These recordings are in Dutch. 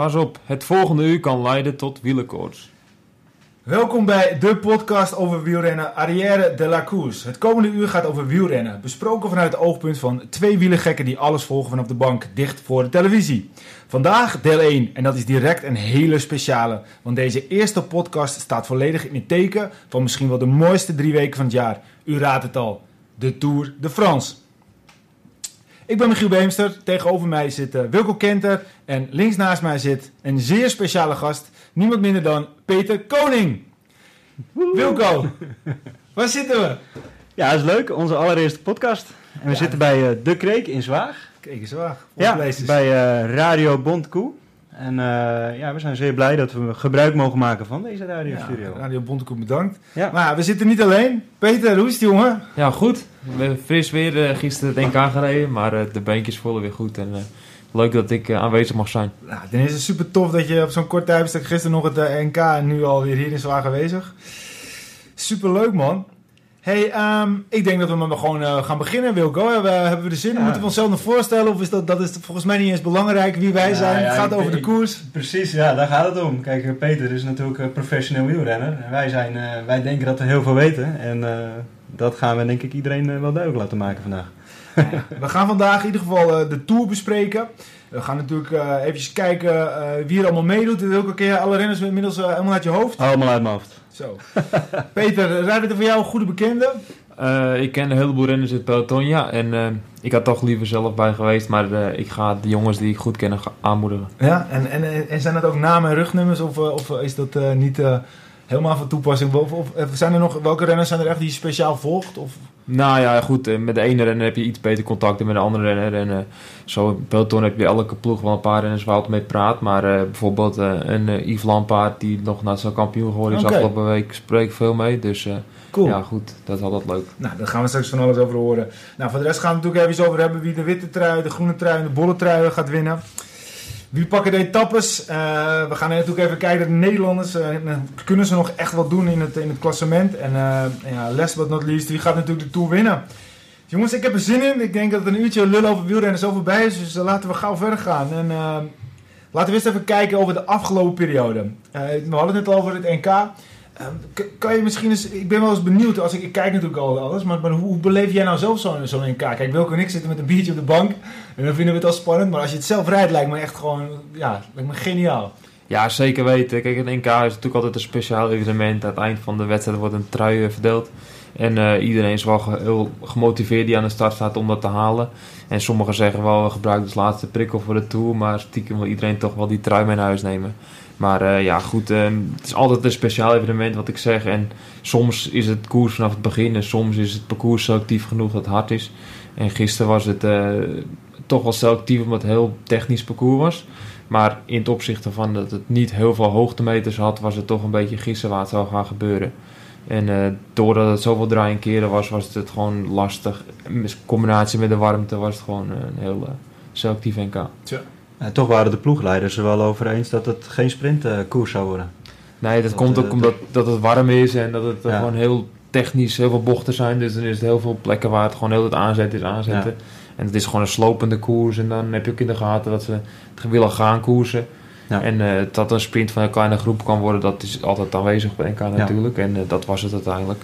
Pas op, het volgende uur kan leiden tot wielenkoorts. Welkom bij de podcast over wielrennen Arrière de la Course. Het komende uur gaat over wielrennen, besproken vanuit het oogpunt van twee wielergekken die alles volgen vanaf de bank, dicht voor de televisie. Vandaag deel 1 en dat is direct een hele speciale, want deze eerste podcast staat volledig in het teken van misschien wel de mooiste drie weken van het jaar. U raadt het al, de Tour de France. Ik ben Michiel Beemster, tegenover mij zit uh, Wilco Kenter en links naast mij zit een zeer speciale gast, niemand minder dan Peter Koning. Wilco, waar zitten we? Ja, dat is leuk. Onze allereerste podcast. En we Ja. zitten bij eh, De Kreek in Zwaag. Kijk eens waar. Ja, bij eh, Radio Bondkoe. En eh, ja, we zijn zeer blij dat we gebruik mogen maken van deze Ja, radiostudio. Radio Bontekoe bedankt. Ja. Maar we zitten niet alleen. Peter, hoe is het jongen? Ja, goed. We hebben fris weer eh, gisteren het NK gereden, maar eh, de beentjes voelen weer goed. En eh, leuk dat ik aanwezig mag zijn. Nou, ten eerste super tof dat je op zo'n kort tijdbestek gisteren nog het NK en nu alweer hier in Zwaar aanwezig. Super leuk man. Hey, ehm, ik denk dat we maar gewoon eh, gaan beginnen, Wilco. Hebben, we- hebben we er zin in? Ja. Moeten we onszelf nog voorstellen? Of is dat, dat is volgens mij niet eens belangrijk wie wij Ja, zijn? ja, het gaat ik- over de ik- koers. Precies, ja, daar gaat het om. Kijk, eh, Peter is natuurlijk een professioneel wielrenner. En wij, zijn, eh, wij denken dat we heel veel weten. En eh, dat gaan we denk ik iedereen wel duidelijk laten maken vandaag. We gaan vandaag in ieder geval de Tour bespreken. We gaan natuurlijk eh even kijken eh, wie er allemaal meedoet. Ken je alle renners inmiddels eh, helemaal uit je hoofd? Allemaal uit mijn hoofd. Zo. Peter, rijden er voor jou een goede bekende? Eh, ik ken een heleboel renners in het peloton, ja. En eh, ik had toch liever zelf bij geweest, maar eh, ik ga de jongens die ik goed ken aanmoedigen. Ja, en, en, en zijn dat ook namen en rugnummers of, of is dat niet helemaal van toepassing? Of, of eh, zijn er nog, welke renners zijn er echt die je speciaal volgt? Of, Nou ja, goed. eh, met de ene renner heb je iets beter contact dan met de andere renner. En eh, zo peloton heb je elke ploeg wel een paar renners waar altijd mee praat. Maar bijvoorbeeld een Yves Lampaard, die nog nationaal kampioen geworden is afgelopen week, spreek ik veel mee. Dus cool. ja, goed. Dat is altijd leuk. Nou, daar gaan we straks van alles over horen. Nou, voor de rest gaan we het natuurlijk even over hebben wie de witte trui, de groene trui en de bolle trui gaat winnen. Wie pakken de etappes? Eh, we gaan natuurlijk even kijken naar de Nederlanders. Eh, kunnen ze nog echt wat doen in het, in het klassement? En eh, ja, last but not least, wie gaat natuurlijk de Tour winnen? Jongens, ik heb er zin in. Ik denk dat een uurtje lullen over wielrennen zo voorbij is. Dus eh, laten we gauw verder gaan. En eh, laten we eens even kijken over de afgelopen periode. Eh, we hadden het al over het NK. Eh, k- kan je misschien eens... Ik ben wel eens benieuwd. Als ik, kijk natuurlijk al alles. Maar, hoe, beleef jij nou zelf zo'n zo'n NK? Kijk, Wilco en ik zitten met een biertje op de bank. En dan vinden we het al spannend. Maar als je het zelf rijdt, lijkt me echt gewoon... Ja, lijkt me geniaal. Ja, zeker weten. Kijk, het NK is natuurlijk altijd een speciaal evenement. Aan het eind van de wedstrijd wordt een trui eh, verdeeld. En eh, iedereen is wel heel gemotiveerd die aan de start staat om dat te halen. En sommigen zeggen wel, we gebruiken als laatste prikkel voor de Tour. Maar stiekem wil iedereen toch wel die trui mee naar huis nemen. Maar eh, ja, goed, eh, het is altijd een speciaal evenement wat ik zeg. En soms is het koers vanaf het begin en soms is het parcours selectief genoeg dat het hard is. En gisteren was het eh, toch wel selectief omdat het heel technisch parcours was. Maar in het opzicht ervan dat het niet heel veel hoogtemeters had, was het toch een beetje gissen waar het zou gaan gebeuren. En doordat het zoveel draaien keren was, was het gewoon lastig. In combinatie met de warmte was het gewoon een heel selectief NK. En toch waren de ploegleiders er wel over eens dat het geen sprintkoers zou worden. Nee, dat, Dat, komt eh, ook omdat dat het warm is en dat het eh, Ja. gewoon heel technisch heel veel bochten zijn. Dus dan is het heel veel plekken waar het gewoon heel het aanzet is aanzetten. En het is gewoon een slopende koers. En dan heb je ook in de gaten dat ze het willen gaan koersen. Ja. En eh, dat een sprint van een kleine groep kan worden, dat is altijd aanwezig bij NK natuurlijk. En eh, dat was het uiteindelijk.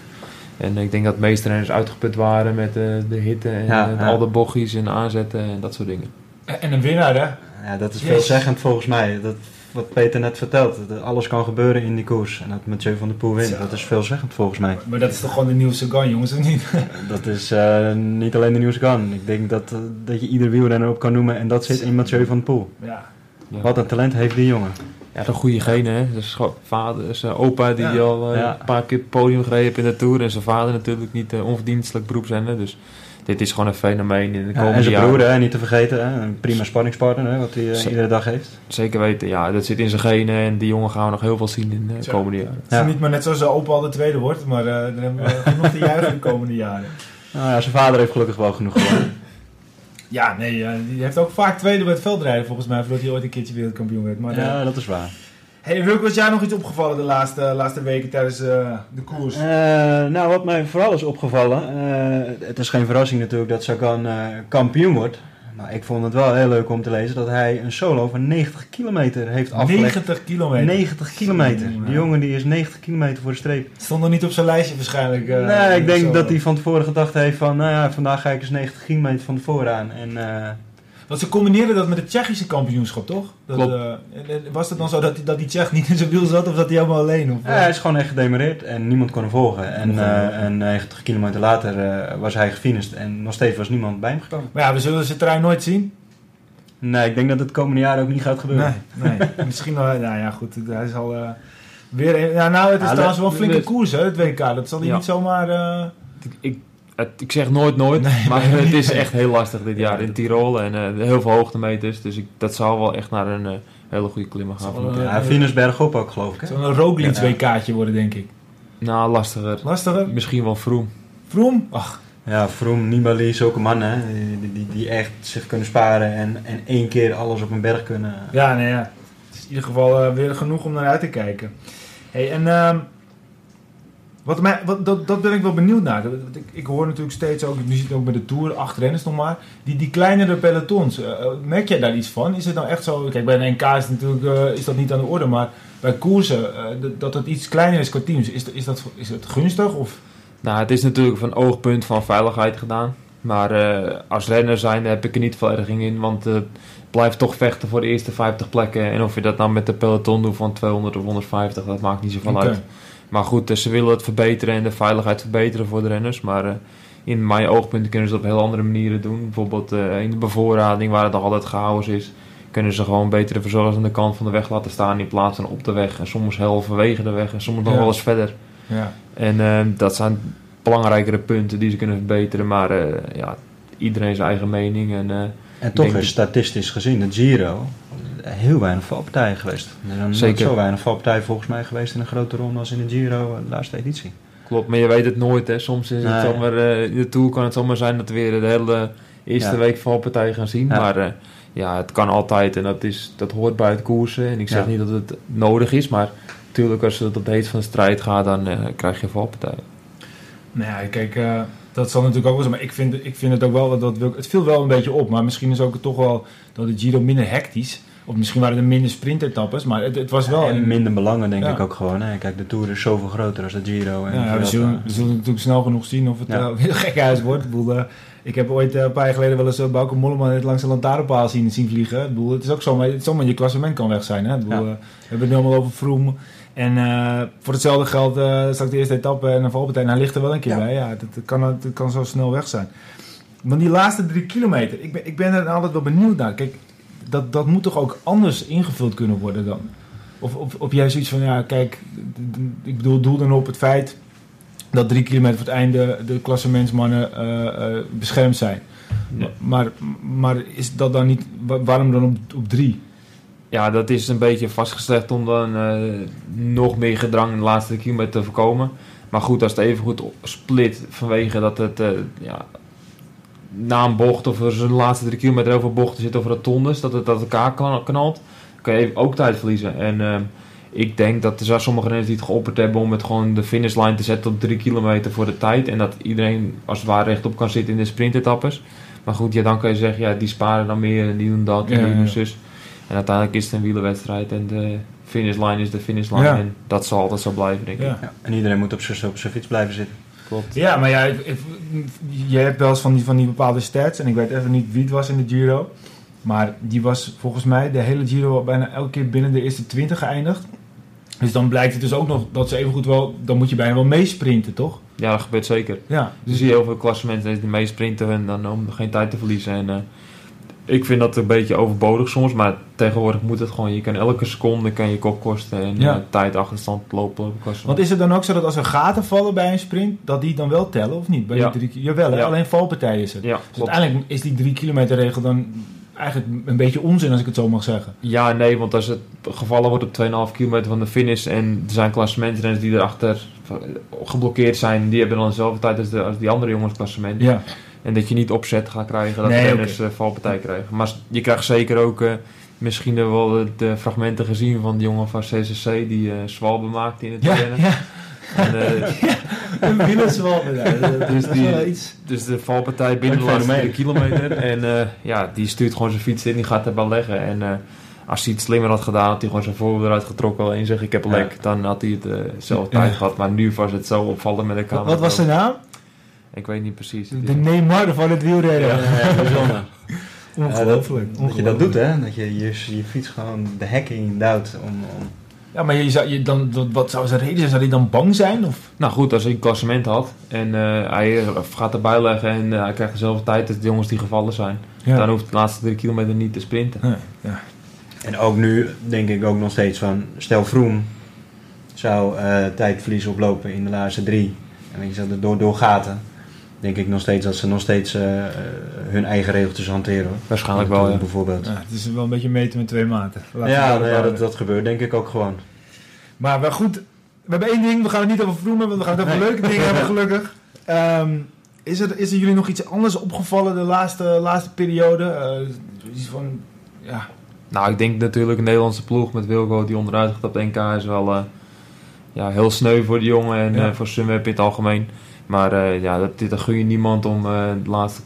En ik denk dat de meeste renners uitgeput waren met eh, de hitte en Ja, eh, ja. al de bochtjes en aanzetten en dat soort dingen. En een winnaar, hè? Ja, dat is veelzeggend volgens mij. Dat, wat Peter net vertelt. Dat alles kan gebeuren in die koers. En dat Mathieu van der Poel wint. Zo. Dat is veelzeggend volgens mij. Maar dat is toch gewoon de nieuwe Sagan, jongens, of niet? Dat is eh, niet alleen de nieuwste kan. Ik denk dat, eh, dat je ieder wielrenner op kan noemen. En dat zit in Mathieu van der Poel. Ja. Ja. Wat een talent heeft die jongen. Ja, de goede genen, hè. Gewoon vader, zijn opa die Ja. al eh, Ja. een paar keer het podium gereden heeft in de Tour. En zijn vader natuurlijk niet onverdienstelijk beroepsrenner. Dus dit is gewoon een fenomeen in de Ja, komende en zijn jaren. broer, hè, niet te vergeten. Hè, een prima spanningspartner hè, wat hij eh, iedere dag heeft. Zeker weten, ja. Dat zit in zijn genen en die jongen gaan we nog heel veel zien in de Zo. komende jaren. Het is Ja. niet maar net zoals opa al de tweede wordt. Maar eh dan hebben we genoeg te juichen de komende jaren. Nou ja, zijn vader heeft gelukkig wel genoeg gewonnen. Ja, nee, eh, die heeft ook vaak tweede bij het veldrijden volgens mij, voordat hij ooit een keertje wereldkampioen werd. Maar, eh, ja, dat is waar. Hey, Wilco, was jij nog iets opgevallen de laatste, laatste weken tijdens eh, de koers? Eh, nou, wat mij vooral is opgevallen. eh, het is geen verrassing natuurlijk dat Sagan kampioen wordt. Maar ik vond het wel heel leuk om te lezen dat hij een solo van 90 kilometer heeft afgelegd. 90 kilometer. 90 kilometer. Die jongen die is 90 kilometer voor de streep. Stond nog niet op zijn lijstje waarschijnlijk. nee, ik denk dat hij van tevoren gedacht heeft van, nou ja, vandaag ga ik eens 90 kilometer van tevoren aan. En Want ze combineerden dat met het Tsjechische kampioenschap, toch? Dat, Klopt. eh, en- en was het dan zo dat, die- dat die Tsjech niet in zijn wiel zat of dat hij helemaal alleen? Of, ja, hij is gewoon echt gedemareerd en niemand kon hem volgen. En, eh, en 90 kilometer later eh, was hij gefinished en nog steeds was niemand bij hem gekomen. Maar ja, we zullen zijn trein nooit zien. Nee, ik denk dat het komende jaar ook niet gaat gebeuren. Nee, nee. Misschien wel, nou ja, goed. Hij is al eh, weer. een- Ja, nou, het is Ja, trouwens wel een flinke koers, hè, het WK. Dat zal hij Ja. niet zomaar. eh, Ik, ik, het- ik zeg nooit nooit, Nee, maar nee, het is echt heel lastig dit jaar Ja, in Tirol en eh, heel veel hoogtemeters. Dus ik, dat zal wel echt naar een eh, hele goede klimmer gaan. Van. Ja, finished bergop ook geloof ik. Hè? Zo'n Roglic Ja. WK'tje worden, denk ik. Nou, lastiger. Lastiger. Misschien wel Vroom. Vroom? Ach, Ja, Vroom, Nibali, zulke mannen hè, die, die, die echt zich kunnen sparen en, en één keer alles op een berg kunnen. ja, nee, ja. Het is in ieder geval eh, weer genoeg om naar uit te kijken. Hey, en ehm, wat mij, wat, dat, dat ben ik wel benieuwd naar. Ik, ik hoor natuurlijk steeds ook, nu zit het ook bij de Tour, acht renners nog maar, die, die kleinere pelotons. eh, eh, merk jij daar iets van? Is het nou echt zo, kijk bij een NK is, natuurlijk, eh, is dat niet aan de orde, maar bij koersen, dat- het iets kleiner is qua teams, is, is, dat, is het gunstig? Of? Nou, het is natuurlijk van oogpunt van veiligheid gedaan. Maar als renner zijn heb ik er niet veel erging in. Want blijft toch vechten voor de eerste 50 plekken. En of je dat nou met de peloton doet van 200 of 150, dat maakt niet zoveel Oké. uit. Maar goed, eh, ze willen het verbeteren en de veiligheid verbeteren voor de renners. Maar eh, in mijn oogpunten kunnen ze dat op heel andere manieren doen. Bijvoorbeeld eh, in de bevoorrading, waar het nog altijd chaos is, kunnen ze gewoon betere verzorgers aan de kant van de weg laten staan in plaats van op de weg. En soms halverwege de weg en soms nog Ja. wel eens verder. Ja. En eh, dat zijn belangrijkere punten die ze kunnen verbeteren. Maar eh, ja, iedereen zijn eigen mening. En, eh, En toch is statistisch gezien de Giro heel weinig valpartijen geweest. Er zijn Zeker. zo weinig valpartijen volgens mij geweest in een grote ronde als in de Giro eh, de laatste editie. klopt, maar je weet het nooit. Hè. Soms is het Nee. zomaar, eh, in de Tour kan het zomaar zijn dat we weer de hele eerste Ja. week valpartijen gaan zien. Ja. Maar eh, ja, het kan altijd en dat, is, dat hoort bij het koersen. En ik zeg Ja. niet dat het nodig is, maar natuurlijk als het op de heet van de strijd gaat, dan eh, krijg je valpartijen. Nou ja, kijk, eh, dat zal natuurlijk ook wel zijn. Maar ik vind, ik vind het ook wel, dat wil, het viel wel een beetje op. Maar misschien is ook toch wel dat de Giro minder hectisch. Of misschien waren er minder sprintetappes. Maar het, het was wel... en minder belangen denk Ja. ik ook gewoon. Hè. Kijk, de Tour is zoveel groter als de Giro. En Ja, ja, we, zullen, we zullen natuurlijk snel genoeg zien of het weer een gek huis wordt. Ik, bedoel, eh, ik heb ooit eh, een paar jaar geleden wel eens uh, Bauke Mollema net langs de lantaarnpaal zien, zien vliegen. Ik bedoel, het is ook zomaar, zomaar je klassement kan weg zijn. Hè? Ik bedoel, we hebben het nu allemaal over Froome. En voor hetzelfde geld uh, straks de eerste etappe en een valpartij. En hij ligt er wel een keer bij. Ja, dat, dat kan, dat kan zo snel weg zijn. Maar die laatste drie kilometer, ik ben, ik ben er altijd wel benieuwd naar. Kijk, dat, dat moet toch ook anders ingevuld kunnen worden dan? Of, of, of jij zoiets van, ja, kijk, ik bedoel, doel dan op het feit dat drie kilometer voor het einde de klassementsmannen eh, eh, beschermd zijn. Maar, maar is dat dan niet, wa- waarom dan op, op drie? Ja, dat is een beetje vastgelegd om dan eh, nog meer gedrang in de laatste kilometer te voorkomen. Maar goed, als het even goed split vanwege dat het ja, na een bocht of er de laatste drie kilometer over bochten zit of rotondes, dat het dat elkaar kan- knalt, kan je even ook tijd verliezen. En eh, ik denk dat er zijn sommige renners die het geopperd hebben om het gewoon de finishlijn te zetten op drie kilometer voor de tijd. En dat iedereen als het ware rechtop kan zitten in de sprintetappes. Maar goed, ja, dan kan je zeggen, ja, die sparen dan meer en die doen dat en Ja, die doen ja. zus. En uiteindelijk is het een wielerwedstrijd en de finishlijn is de finishlijn. Ja. En dat zal altijd zo blijven, denk ik. Ja. ja. En iedereen moet op zijn op zijn fiets blijven zitten. Klopt. Ja, maar ja, ik- ik- je hebt wel eens van die, van die bepaalde stats. En ik weet even niet wie het was in de Giro. Maar die was volgens mij de hele Giro bijna elke keer binnen de eerste 20 geëindigd. Dus dan blijkt het dus ook nog dat ze even goed wel... Dan moet je bijna wel meesprinten, toch? Ja, dat gebeurt zeker. Ja, Dus zie je heel veel klassementen die meesprinten en dan om geen tijd te verliezen. En eh, ik vind dat een beetje overbodig soms, maar tegenwoordig moet het gewoon. Je kan elke seconde kan je kop kosten en Ja. eh, tijd achterstand lopen. Want is het dan ook zo dat als er gaten vallen bij een sprint, dat die dan wel tellen of niet? Bij Ja. die drie, jawel, hè? Ja. alleen valpartij is het. ja, Dus uiteindelijk is die drie kilometer regel dan eigenlijk een beetje onzin als ik het zo mag zeggen. Ja, nee, want als het gevallen wordt op 2,5 kilometer van de finish en er zijn klassementrenners die erachter geblokkeerd zijn, die hebben dan dezelfde tijd als, de, als die andere jongens klassement. Ja, En dat je niet opzet gaat krijgen dat Nee, de renners oké. eh, valpartij krijgen. Maar je krijgt zeker ook eh, misschien wel de, fragmenten gezien van de jongen van CCC die eh zwalbe maakte in het ja, rennen. ja. En, eh, Een wielerswalbe. Ja, Dus die- dus de valpartij binnen de laatste kilometer. En ja, die stuurt gewoon zijn fiets in, die gaat er wel leggen. En als hij het slimmer had gedaan, had hij gewoon zijn voorwiel eruit getrokken. Alleen zeg ik heb een lek, dan had hij het zelf tijd gehad. Maar nu was het zo opvallend met de camera. Wat was zijn naam? Ik weet niet precies. De Neymar van het wielrennen. Ja. Ongelooflijk. Ja, dat, dat je dat doet, hè? Dat je je, je fiets gewoon de hek in duwt om... om Ja, maar je zou, je dan, wat- zou zijn reden zijn? Zou hij dan bang zijn? Of? Nou goed, als hij een klassement had en eh, hij eh, gaat erbij leggen en eh, hij krijgt dezelfde tijd als de jongens die gevallen zijn. Dan hoeft de laatste drie kilometer niet te sprinten. Ja. En ook nu denk ik ook nog steeds van... Stel Vroom zou eh tijdverlies oplopen in de laatste drie. En je, dat door, door gaten. Denk ik nog steeds dat ze nog steeds eh, eh, hun eigen regeltjes hanteren. Hoor. Waarschijnlijk wel, ja. Bijvoorbeeld. Ja, het is wel een beetje meten met twee maten. Laten we Ja, nou ja dat, dat gebeurt denk ik ook gewoon. Maar wel goed, we hebben één ding. We gaan het niet over Vroom hebben. We gaan het over Nee. leuke dingen hebben, gelukkig. Ehm, is, er, is er jullie nog iets anders opgevallen de laatste, laatste periode? Eh, iets van, ja, Nou, ik denk natuurlijk een Nederlandse ploeg met Wilco die onderuit gaat op de NK is wel eh, ja, heel sneu voor de jongen en Ja. eh, voor Sunweb in het algemeen. Maar eh, ja, dat, dit dat gun je niemand om eh, de laatste,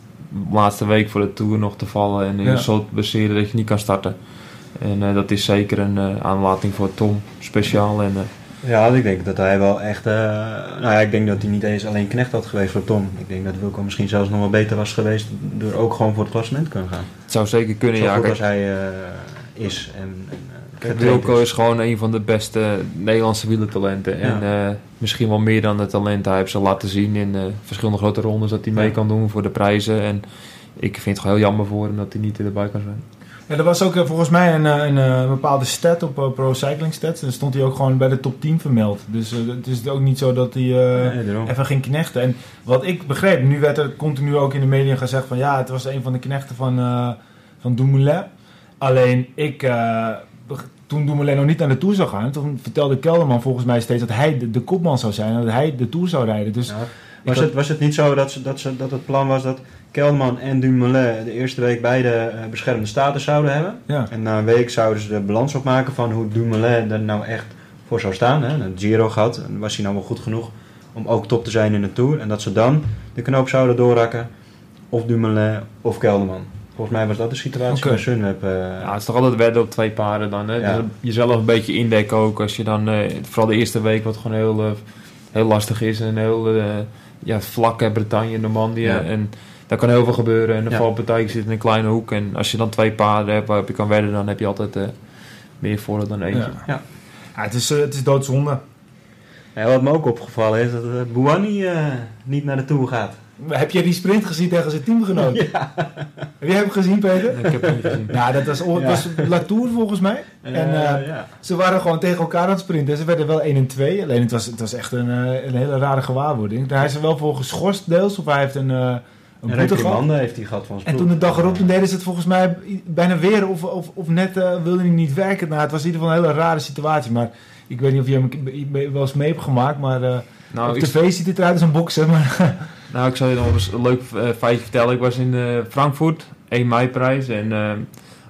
laatste week voor de Tour nog te vallen en Ja. zo te blesseren dat je niet kan starten. En eh, dat is zeker een eh, aanlating voor Tom, speciaal. En, eh, Ja, ik denk dat hij wel echt... eh, nou ja, ik denk dat hij niet eens alleen knecht had geweest voor Tom. Ik denk dat Wilco misschien zelfs nog wel beter was geweest... door ook gewoon voor het klassement te kunnen gaan. het zou zeker kunnen, Zo ja. goed als hij eh, is en, Wilco is gewoon een van de beste Nederlandse wielertalenten. En eh, misschien wel meer dan de talenten. Hij heeft ze laten zien in eh, verschillende grote rondes dat hij mee Ja. kan doen voor de prijzen. En ik vind het gewoon heel jammer voor hem dat hij niet erbij kan zijn. Ja, er was ook eh, volgens mij een, eh, een, bepaalde stat op Pro Cycling Stats. En dan stond hij ook gewoon bij de top 10 vermeld. Dus het is ook niet zo dat hij eh, Nee, even ging knechten. En wat ik begreep, nu werd er continu ook in de media gezegd van... ja, het was een van de knechten van, eh van Dumoulin. Alleen ik, eh, toen Dumoulin nog niet naar de Tour zou gaan... toen vertelde Kelderman volgens mij steeds dat hij de, de kopman zou zijn. En dat hij de Tour zou rijden. Dus Ja. Was, het, was het niet zo dat, ze, dat, ze, dat het plan was dat Kelman en Dumoulin de eerste week beide eh, beschermde status zouden hebben? ja, En na een week zouden ze de balans opmaken van hoe Dumoulin er nou echt voor zou staan. Hè? Een Giro gehad, en was hij nou wel goed genoeg om ook top te zijn in de Tour. En dat ze dan de knoop zouden doorrakken, of Dumoulin of Kelderman. Volgens mij was dat de situatie Oké. bij Sunweb. eh. Ja, het is toch altijd wedden op twee paarden dan. Hè? Ja. Dus jezelf een beetje indekken ook. Als je dan, eh, vooral de eerste week, wat gewoon heel, eh, heel lastig is. En heel eh, ja, vlak, hè, Bretagne, Normandië. Ja. En daar kan heel veel gebeuren. En de Ja. valpartij zit in een kleine hoek. En als je dan twee paarden hebt waarop je kan wedden, dan heb je altijd eh, meer voordeel dan eentje. Ja. Ja. Ja, het, is, het is doodzonde. Ja, wat me ook opgevallen is dat uh, Bouhanni eh, niet naar de Tour gaat. Heb je die sprint gezien tegen zijn teamgenoot? Ja. Heb jij hem gezien, Peter? Ik heb niet gezien. Ja, dat was, Ja. was Latour volgens mij. En eh, ja. ze waren gewoon tegen elkaar aan het sprinten. Ze werden wel 1 en 2. Alleen het was, het was echt een, eh, een hele rare gewaarwording. Daar is er wel voor geschorst deels. Of hij heeft een, eh een reprimande heeft hij gehad van zijn En toen de dag erop, toen deden ze het volgens mij bijna weer. Of, of, of net eh, wilde hij niet werken. Nou, het was in ieder geval een hele rare situatie. Maar ik weet niet of je hem wel eens mee hebt gemaakt. Maar eh, Nou, op tv ziet het eruit als een bokser. Maar nou, ik zal je nog eens een leuk eh, feitje vertellen. Ik was in eh, Frankfurt, 1 mei prijs. En eh,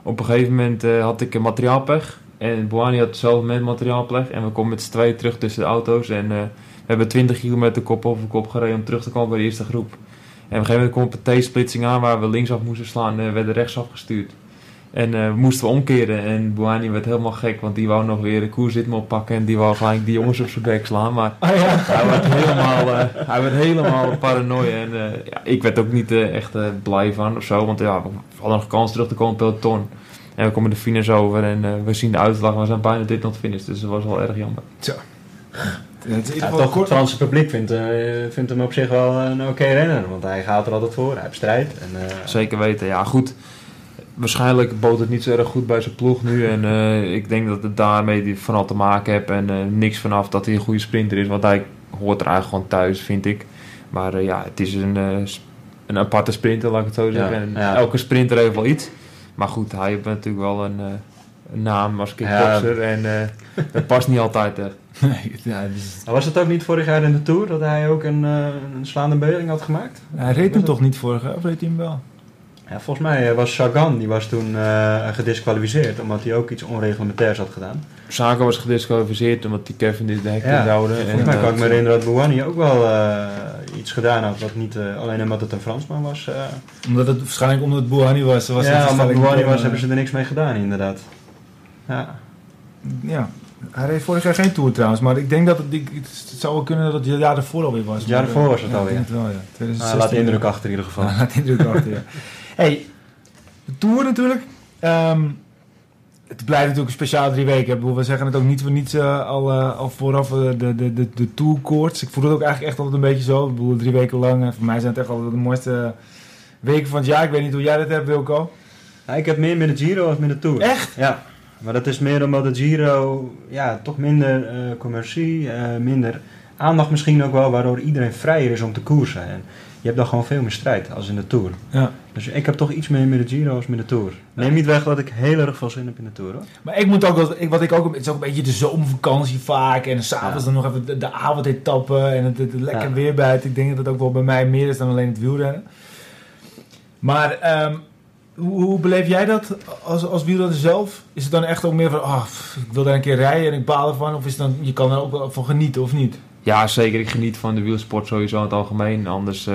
op een gegeven moment had ik een materiaalpech. En Boani had hetzelfde met materiaalpech. En we komen met z'n tweeën terug tussen de auto's. En we hebben 20 kilometer kop over kop gereden om terug te komen bij de eerste groep. En op een gegeven moment kwam een T-splitsing aan waar we linksaf moesten slaan. En werden rechtsaf gestuurd. En eh, we moesten we omkeren. En Boani werd helemaal gek, want die wou nog weer de koersritme oppakken. En die wou gelijk die jongens op zijn bek slaan. Maar ja. hij werd helemaal, eh, hij werd helemaal paranoia. En eh, ja, ik werd ook niet echt eh, blij van of zo. Want ja, we hadden nog kans terug te komen op het peloton. En we komen de finish over en eh, we zien de uitslag. Maar we zijn bijna dit not finish. Dus dat was wel erg jammer. Het Ja, toch, het. Franse publiek vindt, eh, vindt hem op zich wel een oké renner. Want hij gaat er altijd voor, hij heeft strijd. En, eh, Zeker weten. Ja, goed. Waarschijnlijk bood het niet zo erg goed bij zijn ploeg nu. En eh, ik denk dat het daarmee die vooral te maken heeft. En eh, niks vanaf dat hij een goede sprinter is. Want hij hoort er eigenlijk gewoon thuis, vind ik. Maar eh, ja, het is een, eh, een aparte sprinter, laat ik het zo zeggen. en ja. Elke sprinter heeft wel iets. Maar goed, hij heeft natuurlijk wel een, eh, een naam als kickboxer. En eh, dat past niet altijd echt. Nee, ja, het was het ook niet vorig jaar in de Tour dat hij ook een, een slaande beweging had gemaakt? hij reed hem toch niet vorig jaar? Of reed hij hem wel? Ja, volgens mij eh, was Sagan, die was toen eh, gedisqualificeerd, omdat hij ook iets onreglementairs had gedaan. Zaken was gedisqualificeerd omdat die Kevin de hek Ja, houden. Volgens mij kan ik me herinneren dat Bouhanni ook wel eh, iets gedaan had, wat niet eh, alleen omdat het een Fransman was. eh. Omdat het waarschijnlijk omdat het Bouhanni was. was het ja, omdat meteen, was, eh, hebben ze er niks mee gedaan, inderdaad. Ja, Ja. Hij reed vorig jaar geen Tour trouwens, maar ik denk dat het, het zou wel kunnen dat het het jaar ervoor alweer was. Het jaar ervoor eh, was het ja, alweer. Ik denk het wel, ja. Ah, 2016. laat de indruk achter in ieder geval. Ja, laat de indruk achter, ja. Hey, de Tour natuurlijk. Ehm, het blijft natuurlijk een speciaal drie weken. Bedoel, We zeggen het ook niet voor niets eh, al, eh, al vooraf eh, de, de, de, de tourkoorts. Ik voel het ook eigenlijk echt altijd een beetje zo. Ik bedoel, drie weken lang. voor mij zijn het echt altijd de mooiste weken van het jaar. Ik weet niet hoe jij dat hebt, Wilco. Ja, ik heb meer met de Giro als met de Tour. Echt? Ja, maar dat is meer omdat de Giro ja, toch minder commercie, minder aandacht misschien ook wel, waardoor iedereen vrijer is om te koersen. En je hebt dan gewoon veel meer strijd als in de Tour. Ja. Dus ik heb toch iets meer met de Giro als met de Tour. Neem niet weg dat ik heel erg veel zin heb in de Tour hoor. Maar ik moet ook, wel- ik, wat ik ook, het is ook een beetje de zomervakantie vaak. En s'avonds Ja. dan nog even de, de avondetappen en het, het, het lekker Ja. weer buiten. Ik denk dat het ook wel bij mij meer is dan alleen het wielrennen. Maar ehm, hoe, hoe beleef jij dat als, als wielrenner zelf? Is het dan echt ook meer van, oh, ik wil daar een keer rijden en ik baal ervan? Of is het dan, je kan er ook wel van genieten of niet? Ja, zeker. Ik geniet van de wielsport sowieso in het algemeen. Anders, eh,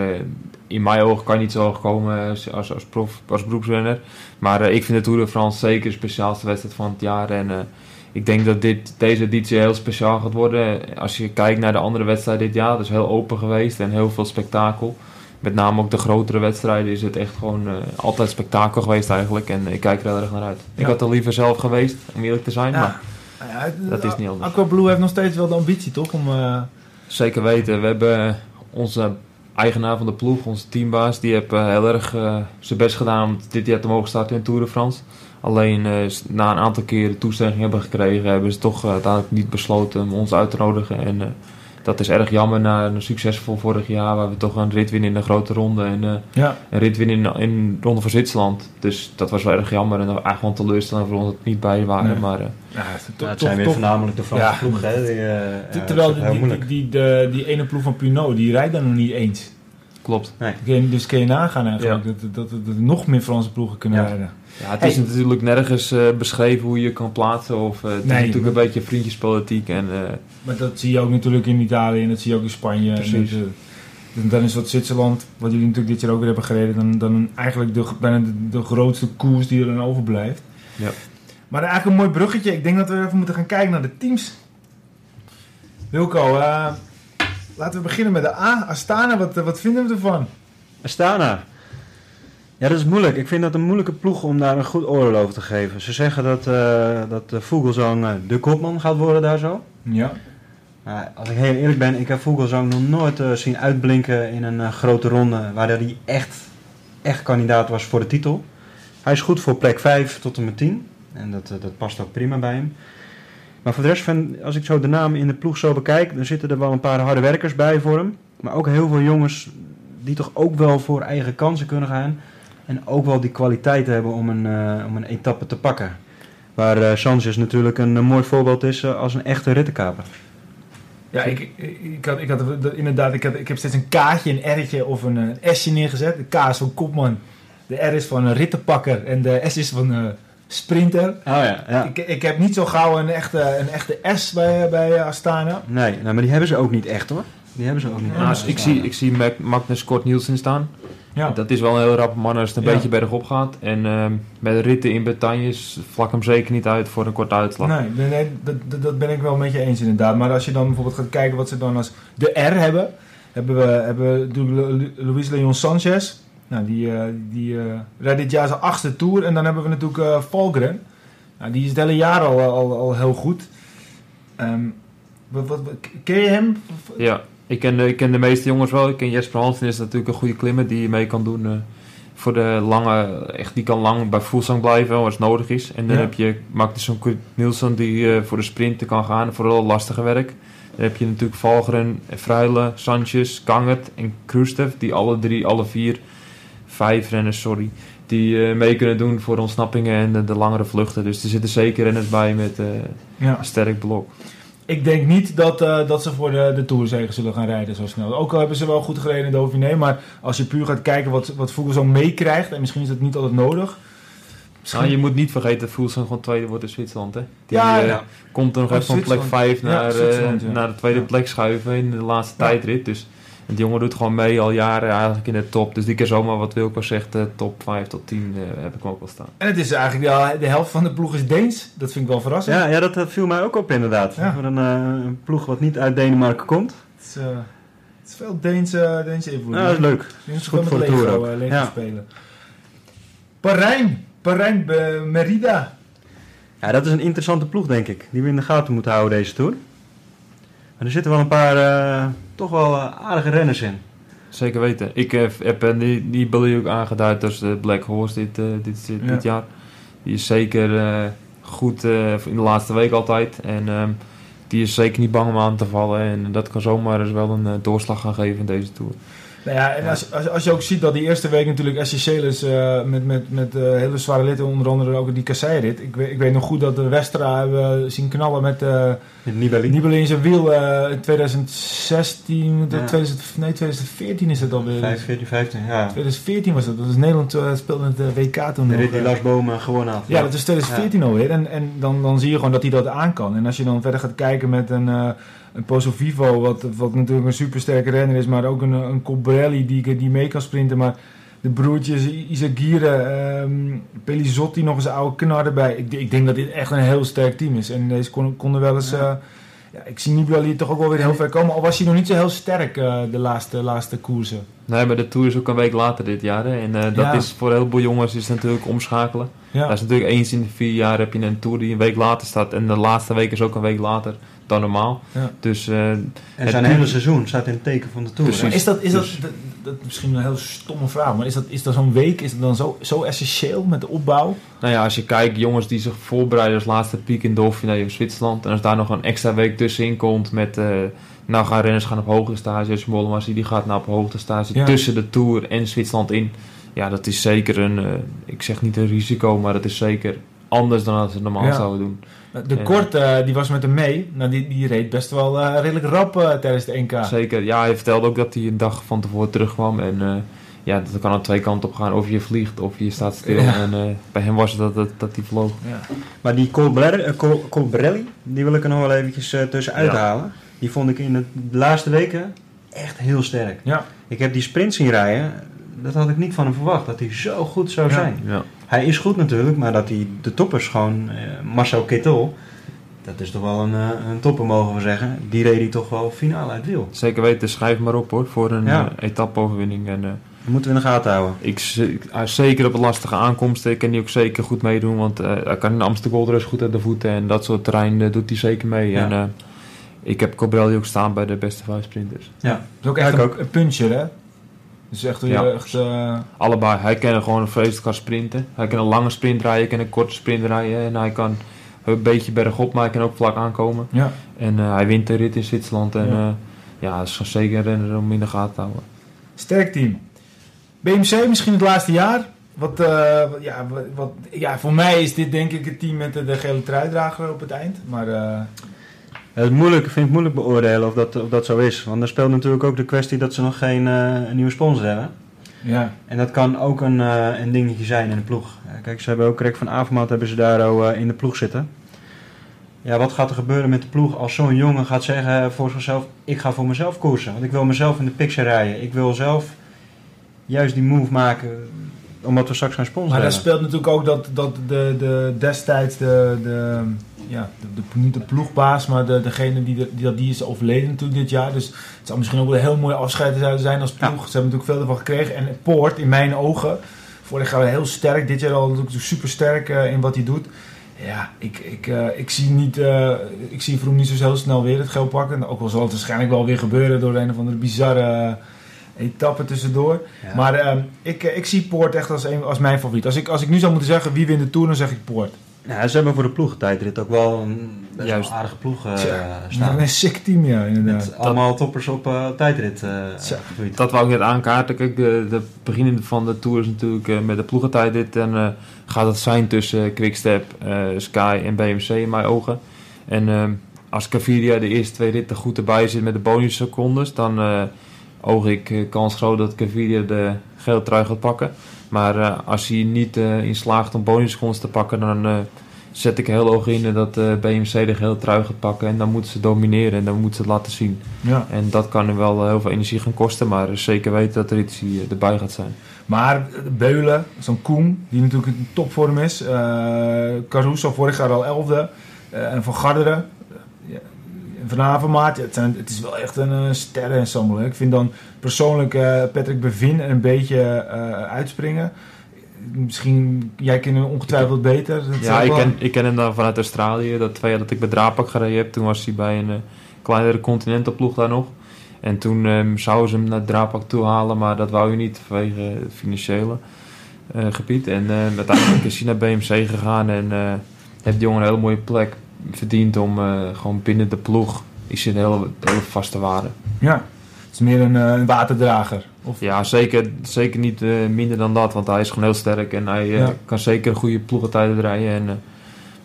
in mijn ogen, kan je niet zo hoog komen als, als, als, prof, als beroepsrenner. Maar eh, ik vind de Tour de France zeker de speciaalste wedstrijd van het jaar. En eh, ik denk dat dit, deze editie heel speciaal gaat worden. Als je kijkt naar de andere wedstrijden dit jaar, dat is heel open geweest en heel veel spektakel. Met name ook de grotere wedstrijden is het echt gewoon eh, altijd spektakel geweest eigenlijk. En ik kijk er heel erg naar uit. Ik had er liever zelf geweest, om eerlijk te zijn. Maar Nou ja, het- Dat is niet anders. Aqua Blue heeft nog steeds wel de ambitie, toch? Om, Zeker weten. We hebben onze eigenaar van de ploeg, onze teambaas, die heeft eh, heel erg eh, zijn best gedaan om dit jaar te mogen starten in Tour de France. Alleen eh, na een aantal keren toestemming hebben gekregen, hebben ze toch uiteindelijk niet besloten om ons uit te nodigen. En dat is erg jammer na een succesvol vorig jaar, waar we toch een rit winnen in de grote ronde en eh, ja. een rit winnen in, in de ronde van Zwitserland. Dus dat was wel erg jammer en eigenlijk gewoon teleurstellend voor ons dat we niet bij waren. Nee. Maar eh, Ja, het Ja, het zijn weer voornamelijk de Franse Ja. ploegen. Hè? Die, eh, Terwijl dat die, die, de, die ene ploeg van Pinot, die rijdt dan nog niet eens. klopt. Je- Dus kun je nagaan eigenlijk dat, dat, dat, er nog meer Franse ploegen kunnen Ja. rijden. Ja, het is natuurlijk nergens eh, beschreven hoe je kan plaatsen. Of, eh, het is natuurlijk maar- een beetje vriendjespolitiek. En, eh, Maar dat zie je ook natuurlijk in Italië en dat zie je ook in Spanje. Precies. En, dan is wat Zwitserland, wat jullie natuurlijk dit jaar ook weer hebben gereden, dan, dan eigenlijk de, bijna de, de grootste koers die er dan overblijft. Ja. Maar eigenlijk een mooi bruggetje. Ik denk dat we even moeten gaan kijken naar de teams. Wilco, eh, laten we beginnen met de A. Astana, wat, wat vinden we ervan? Astana. Ja, dat is moeilijk. Ik vind dat een moeilijke ploeg om daar een goed oordeel over te geven. Ze zeggen dat, eh dat de Vogelsang eh, de kopman gaat worden daar zo. Ja. Maar als ik heel eerlijk ben, ik heb Vogelsang nog nooit eh, zien uitblinken in een grote ronde waar hij echt, echt kandidaat was voor de titel. Hij is goed voor plek 5 tot en met 10. En dat, dat past ook prima bij hem. Maar voor de rest van, als ik zo de namen in de ploeg zo bekijk, dan zitten er wel een paar harde werkers bij voor hem. Maar ook heel veel jongens die toch ook wel voor eigen kansen kunnen gaan. En ook wel die kwaliteit hebben om een, eh, om een etappe te pakken. Waar eh Sanchez natuurlijk een, mooi voorbeeld is eh, als een echte rittenkaper. Ja, ik, ik, ik had, ik had inderdaad, ik, had, ik heb steeds een kaartje, een R'tje of een, een S'je neergezet. De K is van kopman, de R is van een rittenpakker en de S is van een sprinter. Oh ja, ja. Ik, ik heb niet zo gauw een echte, een echte S bij, bij Astana. Nee, nou, maar die hebben ze ook niet echt hoor. Die hebben ze ook niet Ja, nou, ik, zie, ik zie Magnus Kort Nielsen staan. Ja, Dat is wel een heel rap man als het een Ja. beetje bergop gaat. En ehm, met de ritten in Bretagnes vlak hem zeker niet uit voor een korte uitslag. nee, nee, nee, dat, dat- ben ik wel met je eens inderdaad. Maar als je dan bijvoorbeeld gaat kijken wat ze dan als de R hebben, hebben we, hebben we Luis Leon Sanchez. Nou, die, eh, die eh, rijdt dit jaar zijn achtste tour. En dan hebben we natuurlijk Valgren. Nou, die is het hele jaar al, al, al heel goed. Ehm, wat- ken je hem? Ja, ik ken, de, ik ken de meeste jongens wel. Ik ken Jesper Hansen is natuurlijk een goede klimmer die mee kan doen. eh, voor de lange, echt, die kan lang bij voelsang blijven als het nodig is. En dan Ja. heb je Magnus Kort Nielsen die eh, voor de sprinten kan gaan, vooral lastige werk. Dan heb je natuurlijk Valgren, Fruile, Sanchez, Kangert en Krustev, die alle drie, alle vier, vijf renners, sorry, die eh, mee kunnen doen voor de ontsnappingen en de, de langere vluchten. Dus er zitten zeker renners bij met Ja. een sterk blok. Ik denk niet dat, eh, dat ze voor de, de Tourzegen zullen gaan rijden zo snel. Ook al hebben ze wel goed gereden in de Dauphiné. Maar als je puur gaat kijken wat, wat Vogelsang meekrijgt... en misschien is dat niet altijd nodig... Nou, je moet niet vergeten dat Fulson gewoon tweede wordt in Zwitserland. Hè? Die Ja, eh, ja. komt er nog Oh, even van plek Zwitserland. 5 Ja, naar, eh, naar de tweede plek schuiven in de laatste tijdrit. Dus die jongen doet gewoon mee al jaren eigenlijk in de top. Dus die kan zomaar wat Wilco zegt, eh, top 5 tot 10 eh, heb ik hem ook wel staan. En het is eigenlijk ja, de helft van de ploeg is Deens. Dat vind ik wel verrassend. Ja, ja dat, dat viel mij ook op inderdaad. Ja. Voor een, eh, een ploeg wat niet uit Denemarken komt. Het, is, eh, het is veel Deense, Deense invloed. Ja, dat is leuk. Dat ze Goed wel voor de Lego, Tour ook. Lego Ja. spelen. Parijn. Parijn Merida. Ja, dat is een interessante ploeg, denk ik. Die we in de gaten moeten houden deze Tour. Maar er zitten wel een paar eh, toch wel eh, aardige renners in. Zeker weten. Ik eh, heb die, die Billy ook aangeduid als de Black Horse dit, dit, dit, Ja. dit jaar. Die is zeker goed in de laatste week altijd. En ehm, die is zeker niet bang om aan te vallen. En dat kan zomaar eens wel een doorslag gaan geven in deze Tour. Nou ja, en als, als, als je ook ziet dat die eerste week natuurlijk essentieel is eh, met, met, met eh, hele zware litten, onder andere ook die kasseirit. Ik, weet- ik weet nog goed dat de Westra hebben we zien knallen met eh Met Nibali. Nibali in zijn wiel eh, in 2016, de Ja. 2000, nee 2014 is het alweer. 5, 14, 15, ja. 2014 was dat, dat is Nederland eh, speelde het eh, WK toen De nog. die eh. Lars gewonnen had. Ja, dat is 2014 alweer. En, en dan, dan zie je gewoon dat hij dat aan kan. En als je dan verder gaat kijken met een, eh een Pozo Vivo, wat, wat natuurlijk een supersterke renner is, maar ook een, een Colbrelli die, die mee kan sprinten. Maar de broertjes Isagire, ehm Pelizotti, nog eens een oude knar erbij. Ik, ik denk dat dit echt een heel sterk team is. En deze kon- konden wel eens... Ja. eh, ja, ik zie Nibali toch ook wel weer heel ver komen. Al was hij nog niet zo heel sterk eh, de laatste, laatste koersen. Nee, maar de Tour is ook een week later dit jaar. Hè. En eh, dat Ja. is voor een heleboel jongens is natuurlijk omschakelen. Ja. Dat is natuurlijk eens in de vier jaar heb je een Tour die een week later staat. En de laatste week is ook een week later dan normaal. Ja. Dus eh, En Het zijn duurt- hele seizoen staat in het teken van de Tour. Precies. is dat, is dat, Dus- dat, dat is misschien een heel stomme vraag, maar is dat, is dat zo'n week, is dat dan zo, zo essentieel met de opbouw? nou ja, als je kijkt, jongens die zich voorbereiden als laatste piek in Dauphiné of Zwitserland. En als daar nog een extra week tussenin komt met... eh, nou gaan renners gaan op hoogte stage. Als Mollema die gaat nou op hoogte stage Ja. tussen de Tour en Zwitserland in. Ja, dat is zeker een... eh, ik zeg niet een risico, maar dat is zeker anders dan als ze het normaal Ja. zouden doen. De Ja. Kort, eh, die was met hem mee. Nou, die, die reed best wel eh, redelijk rap eh, tijdens de NK. Zeker. Ja, hij vertelde ook dat hij een dag van tevoren terugkwam. En eh, ja, dat kan aan twee kanten op gaan. Of je vliegt of je staat stil. Ja. En eh, bij hem was het dat, dat, dat hij vloog. Ja. Maar die Colbrelli, Col- Colbrelli, die wil ik er nog wel eventjes eh, tussen Ja. uithalen. Die vond ik in de laatste weken echt heel sterk. Ja. Ik heb die sprint zien rijden. Dat had ik niet van hem verwacht, dat hij zo goed zou Ja. zijn. Ja. Hij is goed natuurlijk, maar dat hij de toppers gewoon... eh, Marcel Kittel, dat is toch wel een, eh, een topper mogen we zeggen. Die reed hij toch wel finaal uit wiel. Zeker weten, schrijf maar op hoor. Voor een Ja. eh, etappe-overwinning. En, eh, Dat moeten we in de gaten houden. ik, hij zeker op een lastige aankomsten. Ik kan die ook zeker goed meedoen. Want eh, hij kan in Amsterdam Rush goed uit de voeten. En dat soort terrein doet hij zeker mee. Ja. En eh, ik heb Cobrelli ook staan bij de beste vijf sprinters. Ja. Dat is ook echt een, ook. een puncher, hè? Dus echt, Ja. echt eh, Allebei. Hij kan gewoon een vreselijk gaan sprinten. Hij kan een lange sprint rijden, hij kan een korte sprint rijden. En hij kan een beetje bergop, maar hij kan ook vlak aankomen. ja. En eh, hij wint de rit in Zwitserland. En Ja. ja, dat is gewoon zeker een renner om in de gaten te houden. Sterk team. BMC misschien het laatste jaar. Wat, eh, ja, wat, ja, voor mij is dit denk ik het team met de, de gele truidrager op het eind. Maar eh, Het is moeilijk, ik vind het moeilijk beoordelen of dat, of dat zo is. Want er speelt natuurlijk ook de kwestie dat ze nog geen eh, nieuwe sponsor hebben. ja, En dat kan ook een, eh, een dingetje zijn in de ploeg. Kijk, ze hebben ook Rick van Avermaat hebben ze daar ook, eh, in de ploeg zitten. Ja, wat gaat er gebeuren met de ploeg als zo'n jongen gaat zeggen voor zichzelf... ik ga voor mezelf koersen, want ik wil mezelf in de picture rijden. Ik wil zelf juist die move maken, omdat we straks gaan sponsoren. maar daar speelt natuurlijk ook dat, dat de, de destijds de, de, ja, de, de- niet de ploegbaas, maar de, degene die, de, die, dat die is overleden natuurlijk dit jaar. Dus het zou misschien ook wel een heel mooi afscheid zouden zijn als ploeg. Ze hebben natuurlijk veel ervan gekregen. En Poort, in mijn ogen, vorig jaar heel sterk. Dit jaar al natuurlijk super sterk eh, in wat hij doet. Ja, ik, ik, eh, ik zie niet, eh, ik zie Vroom niet zo heel snel weer het geld pakken. Ook al zal het waarschijnlijk wel weer gebeuren door een of andere bizarre etappe tussendoor. Ja. Maar ehm, ik, ik zie Poort echt als, een, als mijn favoriet. Als ik, als ik nu zou moeten zeggen wie wint de Tour, dan zeg ik Poort. Ja, ze hebben voor de ploegentijdrit ook wel een best Juist. wel aardige ploeg eh, staan. Een sick team, ja, inderdaad. Met allemaal toppers op eh tijdrit. eh. Dat wou ik net aankaarten. Kijk, de, de begin van de Tour is natuurlijk eh, met de ploegentijd dit. En eh, gaat het zijn tussen Quickstep, eh, Sky en BMC in mijn ogen. En ehm, als Caviria de eerste twee ritten goed erbij zit met de bonussecondes, dan eh, oog ik kans groot dat Caviria de gele trui gaat pakken. Maar eh, als hij niet eh, in slaagt om bonussecondes te pakken, dan eh, zet ik heel hoog in dat BMC de gele trui gaat pakken. En dan moeten ze domineren en dan moeten ze het laten zien. Ja. En dat kan er wel heel veel energie gaan kosten, maar zeker weten dat er iets erbij gaat zijn. Maar Beulen, zo'n Koen, die natuurlijk in topvorm is. Caruso vorig jaar al elfde. en Van Garderen. Eh, ja, Van Avermaat. Ja, het, zijn, het is wel echt een uh, sterrenensemble. Ik vind dan persoonlijk eh, Patrick Bevin een beetje eh, uitspringen. Misschien, jij kent hem ongetwijfeld beter. Ja, ik wel- ken, ik ken hem dan vanuit Australië. Dat twee jaar dat ik bij Drapak gereden heb, toen was hij bij een eh, kleinere continentalploeg daar nog. En toen ehm, zouden ze hem naar Drapak toe halen, maar dat wou je niet vanwege het financiële eh, gebied. En eh, uiteindelijk is hij naar BMC gegaan en eh heeft die jongen een hele mooie plek verdiend om eh, gewoon binnen de ploeg is hij een hele, hele vaste waarde. Ja, het is meer een, eh, een waterdrager. Of, Ja, zeker, zeker niet eh, minder dan dat, want hij is gewoon heel sterk en hij Ja. kan zeker goede ploegentijden rijden. En eh,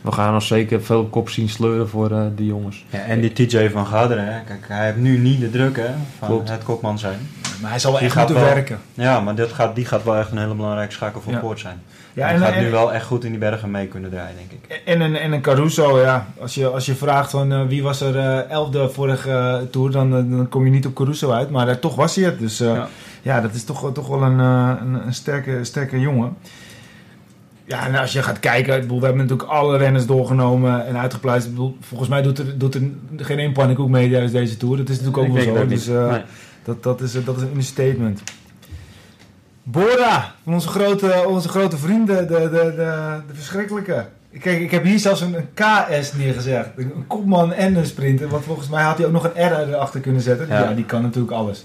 we gaan nog zeker veel kop zien sleuren voor eh, die jongens. Ja, en die TJ van Garderen, hè. kijk, hij heeft nu niet de druk hè, van Klopt. het kopman zijn. maar hij zal wel Die echt moeten wel- werken. Ja, maar dit gaat, die gaat wel echt een hele belangrijke schakel voor Ja. Poort zijn. Ja, hij en, gaat en, nu wel echt goed in die bergen mee kunnen draaien, denk ik. En een, en een Caruso, ja. Als je, als je vraagt van eh, wie was er eh, elfde vorige eh, tour, dan, dan kom je niet op Caruso uit. Maar toch was hij het. Dus eh, ja. Ja. dat is toch, toch wel een, eh, een, een sterke, sterke jongen. Ja, en als je gaat kijken, ik bedoel, we hebben natuurlijk alle renners doorgenomen en uitgepluist. Ik bedoel, volgens mij doet er, doet er geen één pannenkoek mee tijdens deze tour. Dat is natuurlijk ook wel zo. dat Dus eh, Nee. dat, dat, is, dat is een understatement. Bora, onze grote, onze grote vrienden, de, de, de, de verschrikkelijke. Kijk, ik heb hier zelfs een, een KS neergezet. Een kopman en een sprinter. Want volgens mij had hij ook nog een R erachter kunnen zetten. Ja, Ja. die kan natuurlijk alles.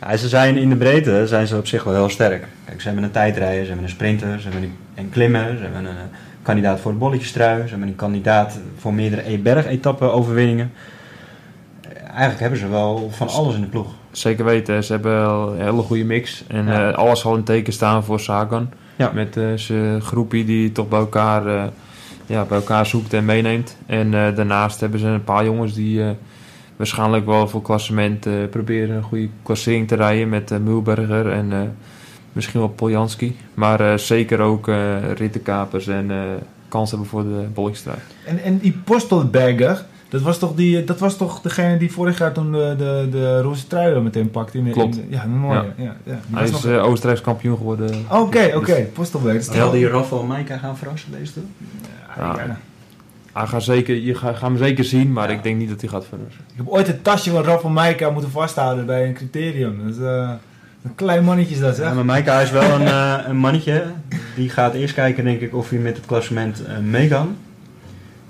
Ja, ze zijn in de breedte zijn ze op zich wel heel sterk. Kijk, ze hebben een tijdrijder, ze hebben een sprinter, ze hebben een, klimmer, ze hebben een, eh, kandidaat voor de bolletjestrui, ze hebben een kandidaat voor meerdere e-berg-etappen overwinningen. Eh, Eigenlijk hebben ze wel van alles in de ploeg. Zeker weten, ze hebben wel een hele goede mix. En Ja. eh, alles zal in teken staan voor Sagan. Ja. Met eh, zijn groepie die toch bij elkaar, eh, ja, bij elkaar zoekt en meeneemt. En eh, daarnaast hebben ze een paar jongens die eh, waarschijnlijk wel voor klassement proberen een goede klassering te rijden. Met Mulberger en eh, misschien wel Poljanski. Maar eh, zeker ook eh rittenkapers en eh, kans hebben voor de bolletjestrui. En, en die Postelberger, dat was toch, die, dat was toch degene die vorig jaar toen de, de, de roze trui meteen pakte? In de, Klopt. in de- ja, een mooie. Ja. Ja. Hij is nog- eh, Oostenrijks kampioen geworden. Oké, Dus- oké. Postelberger. Zal die Rafael Maika gaan verrassen deze tour? Ja, Ja. ja. Hij gaat zeker, je gaat, gaat hem zeker zien, maar Ja. ik denk niet dat hij gaat verrassen. Ik heb ooit een tasje van Rafa Maika moeten vasthouden bij een criterium. Dat is, eh, een klein mannetje is dat, zeg. Ja, maar Maika is wel een, eh, een mannetje. Die gaat eerst kijken, denk ik, of hij met het klassement eh, mee kan.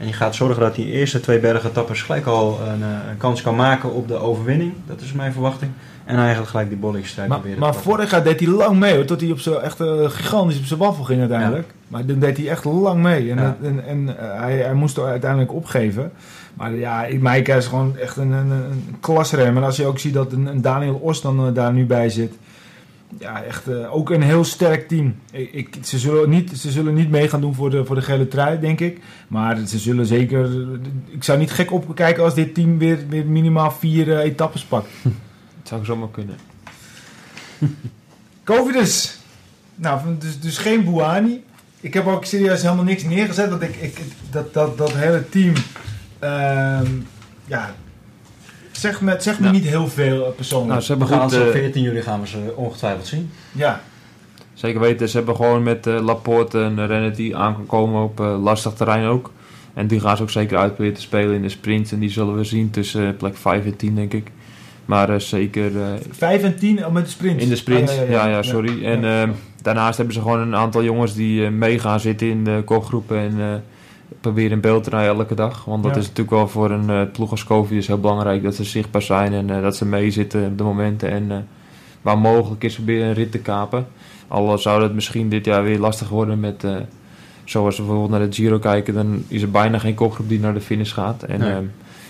En die gaat zorgen dat hij de eerste twee bergetappes gelijk al een, eh, een kans kan maken op de overwinning. Dat is mijn verwachting. En eigenlijk gelijk die bolletjesstrijd Maar, proberen maar vorig jaar deed hij lang mee, hoor, tot hij op zo echt eh, gigantisch op zijn waffel ging uiteindelijk. Maar dan deed hij echt lang mee. En, Ja. dat- en, en eh, hij, hij moest uiteindelijk opgeven. Maar ja, ik- Maika is gewoon echt een, een, een klasrem. En als je ook ziet dat een, een Daniel Os dan daar nu bij zit. Ja, echt eh, ook een heel sterk team. Ik, ik, ze, zullen niet, ze zullen niet mee gaan doen voor de, voor de gele trui, denk ik. Maar ze zullen zeker... Ik zou niet gek opkijken als dit team weer, weer minimaal vier eh, etappes pakt. Het zou zomaar kunnen. Covidus. Nou, dus, dus geen Buani. Ik heb ook serieus helemaal niks neergezet. Dat, ik, ik, dat, dat, dat hele team. ehm, ja. Zeg me, zeg me niet heel veel eh, persoonlijk. Nou, ze We hebben gaan goed, ze op eh, 14 juli gaan we ze ongetwijfeld zien. ja. zeker weten, ze hebben gewoon met eh, Laporte een renner die aan kan komen op lastig terrein ook. En die gaan ze ook zeker uitproberen te spelen in de sprint. En die zullen we zien tussen plek 5 en 10, denk ik. Maar zeker eh, 5 en 10 met de sprint. in de sprint. Ah, ja, ja, sorry. En Ja. eh, daarnaast hebben ze gewoon een aantal jongens die mee gaan zitten in de kopgroepen. En proberen in beeld te rijden elke dag. Want dat Ja. is natuurlijk wel voor een eh, ploeg als Covidus heel belangrijk. Dat ze zichtbaar zijn en eh, dat ze meezitten op de momenten. En eh, waar mogelijk is proberen een rit te kapen. Al zou het misschien dit jaar weer lastig worden met... zoals we bijvoorbeeld naar de Giro kijken, dan is er bijna geen kopgroep die naar de finish gaat. En Nee. ehm,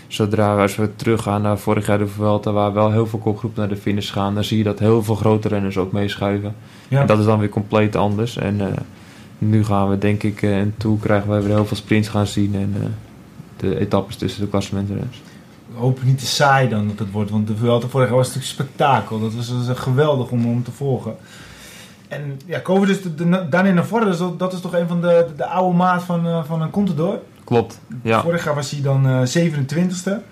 zodra we, als we teruggaan naar vorig jaar de Vuelta, waar wel heel veel kopgroepen naar de finish gaan, dan zie je dat heel veel grote renners ook meeschuiven. Ja. En dat is dan weer compleet anders. En nu gaan we denk ik, eh, en toe krijgen we weer heel veel sprints gaan zien. En eh, de etappes tussen de klassementrenners. We hopen niet te saai dan dat het wordt, want de Vuelta vorig jaar was natuurlijk spektakel. Dat was, dat was geweldig om, om te volgen. En ja, Covid is de, de, Dani Navarre, dus dat, dat is toch een van de, de, de oude maat van, eh, van een Contador. Klopt, ja. Vorig jaar was hij dan eh 27ste.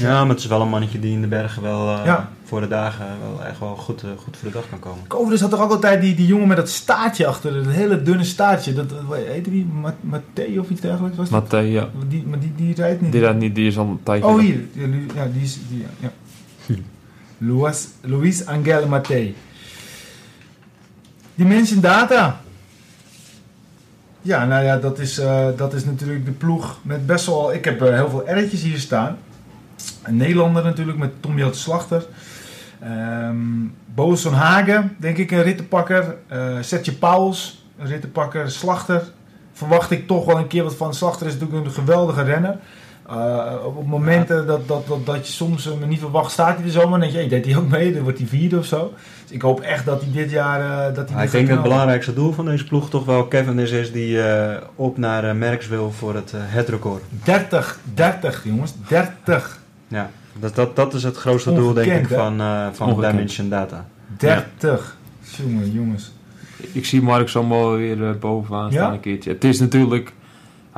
Ja, maar het is wel een mannetje die in de bergen wel eh, Ja. voor de dagen wel echt wel goed, eh, goed voor de dag kan komen. Covid had toch ook altijd die, die jongen met dat staartje achter, dat hele dunne staartje. Dat, dat heette die Ma- Matteo of iets dergelijks? Was? Matthé, ja. Die, maar die, die rijdt niet. Die, rijdt niet, die is al een tijdje. Oh, hier. Ja, Lu- ja, die is... Die, ja. Luis, Luis Angel Mattei. Dimension Data. Ja, nou ja, dat is, eh, dat is natuurlijk de ploeg met best wel... Ik heb eh, heel veel R'tjes hier staan. Een Nederlander natuurlijk, met Tom Joot Slachter. Ehm Boos van Hagen, denk ik, een rittenpakker. Eh Setje Pauwels, een rittenpakker. Slachter, verwacht ik toch wel een keer wat van. Slachter is natuurlijk een geweldige renner. Uh, op momenten dat, dat, dat, dat je soms hem niet verwacht, staat hij er zomaar. En denk je, hey, deed hij ook mee? Dan wordt hij vierde of zo. Dus ik hoop echt dat hij dit jaar... eh, dat hij ik denk dat het belangrijkste doel van deze ploeg toch wel Kevin is, is die eh, op naar eh, Merckx wil voor het, eh, het record. 30, 30 jongens, 30. Ja, dat, dat, dat is het grootste doel denk ik hè? van, eh van Ongekend. Dimension Data. 30. Jongen, jongens. Ik zie Mark zo mooi weer eh, bovenaan Ja? staan een keertje. Het is natuurlijk...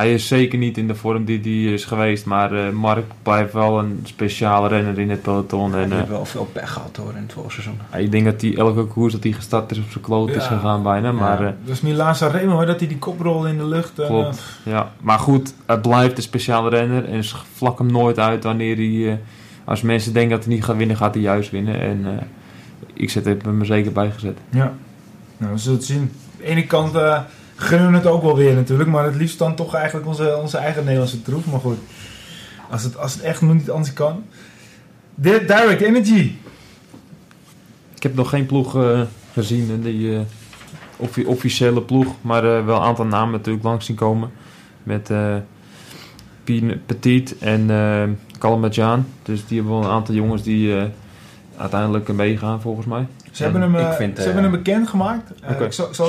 Hij is zeker niet in de vorm die hij is geweest. Maar eh, Mark blijft wel een speciale renner in het peloton. En die eh, heeft wel veel pech gehad hoor in het voorseizoen. ik denk dat hij elke koers dat hij gestart is op zijn kloot is Ja. gegaan bijna. Maar, eh, Dat is Milan Sanremo, hoor, dat hij die koprol in de lucht... en, Klopt. eh, ja. maar goed, het blijft een speciale renner. En ze vlak hem nooit uit wanneer hij... eh, als mensen denken dat hij niet gaat winnen, gaat hij juist winnen. En eh, ik zet, heb hem er zeker bij gezet. Ja, nou, we zullen het zien. Aan de ene kant eh, gunnen we het ook wel weer natuurlijk, maar het liefst dan toch eigenlijk onze, onze eigen Nederlandse troep. Maar goed, als het, als het echt niet anders kan. De Direct Energy. Ik heb nog geen ploeg eh, gezien, die eh, offi- officiële ploeg, maar eh, wel een aantal namen natuurlijk langs zien komen. Met eh Pien Petit en eh Kalmadjaan. Dus die hebben wel een aantal jongens die eh, uiteindelijk meegaan volgens mij. Ze hebben hem, ik vind, ze hebben hem bekend gemaakt. Eh, Oké. ik zal- zal-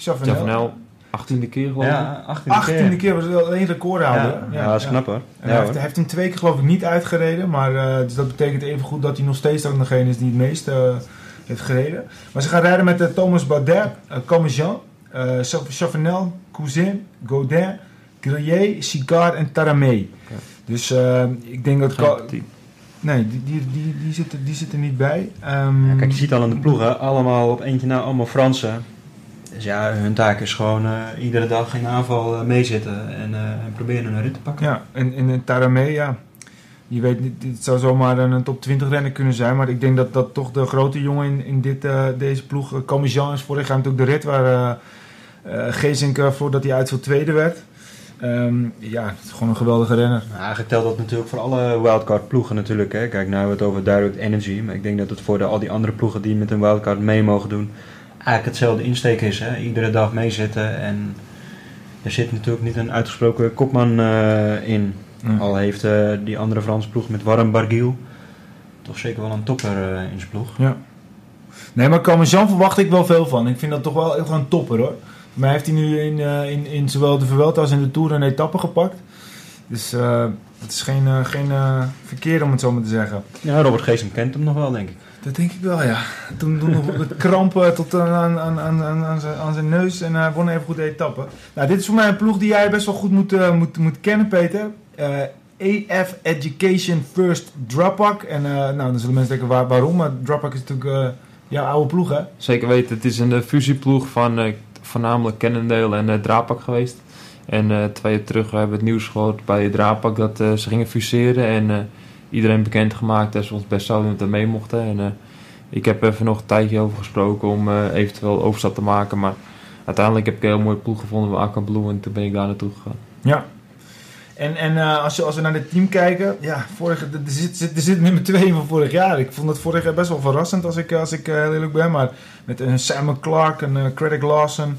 Chavanel. Chavanel. Chavanel, 18e keer geloof ik. Ja, 18 18e keer was het alleen recordhouder. Ja, ja, dat is knap hoor. En Ja, hij, heeft, hij heeft hem twee keer geloof ik niet uitgereden. Maar eh, dus dat betekent even goed dat hij nog steeds ook degene is die het meest eh, heeft gereden. Maar ze gaan rijden met eh, Thomas Baudet, uh, Commejean, uh, Chavanel, Cousin, Godin, Grillet, Sicard en Taramé. Dus ik denk dat... Nee, die, die, die, die, zitten, die zitten niet bij. Ehm, Ja, kijk, je ziet al aan de ploegen, allemaal op eentje na, allemaal Fransen. Dus ja, hun taak is gewoon eh, iedere dag in aanval eh, meezitten en, eh, en proberen een rit te pakken. Ja, en, en, en Taramé, ja. Je weet niet, het zou zomaar een, een top 20 renner kunnen zijn. Maar ik denk dat dat toch de grote jongen in, in dit, eh, deze ploeg, uh, is vorig jaar natuurlijk de rit waar eh eh, Geesink, eh, voordat hij uitviel, tweede werd. Ehm, ja, het is gewoon een geweldige renner. Nou, eigenlijk telt dat natuurlijk voor alle wildcard ploegen natuurlijk. Hè. Kijk, nou hebben we het over Direct Energy. Maar ik denk dat het voor de, al die andere ploegen die met een wildcard mee mogen doen... eigenlijk hetzelfde insteek is. Hè. Iedere dag meezitten. En er zit natuurlijk niet een uitgesproken kopman eh, in. Ja. Al heeft eh, die andere Franse ploeg met Warren Barguil... toch zeker wel een topper eh, in zijn ploeg. Ja. Nee, maar Commejean verwacht ik wel veel van. Ik vind dat toch wel echt een topper hoor. Voor mij heeft hij nu in, in, in zowel de Vuelta als in de Tour een etappe gepakt. Dus het is geen, geen verkeer om het zo maar te zeggen. Ja, Robert Geesem kent hem nog wel, denk ik. Dat denk ik wel, ja. Toen, nog de krampen tot aan, aan, aan, aan, zijn, aan zijn neus en hij won even goed de etappe. Nou, dit is voor mij een ploeg die jij best wel goed moet, eh, moet, moet kennen, Peter. Eh, AF Education First Drapak. En eh, nou, dan zullen mensen denken waar, waarom, maar Drapak is natuurlijk jouw oude ploeg, hè? Zeker weten, het is een fusieploeg van voornamelijk Cannondale en Drapak geweest. En twee jaar terug hebben we het nieuws gehoord bij Drapak dat ze gingen fuseren. En iedereen bekendgemaakt dat ze ons best zouden dat er mee mochten. En eh, ik heb even nog een tijdje over gesproken om eh, eventueel overstap te maken. Maar uiteindelijk heb ik een heel mooie ploeg gevonden bij Aqua Blue en toen ben ik daar naartoe gegaan. Ja. En, en eh, als, je, als we naar dit team kijken, ja, vorige, er, zit, zit, er zit nummer 2 van vorig jaar. Ik vond het vorig jaar best wel verrassend als ik, als ik heel eerlijk ben. Maar met een Simon Clark, een uh, Credit Lawson.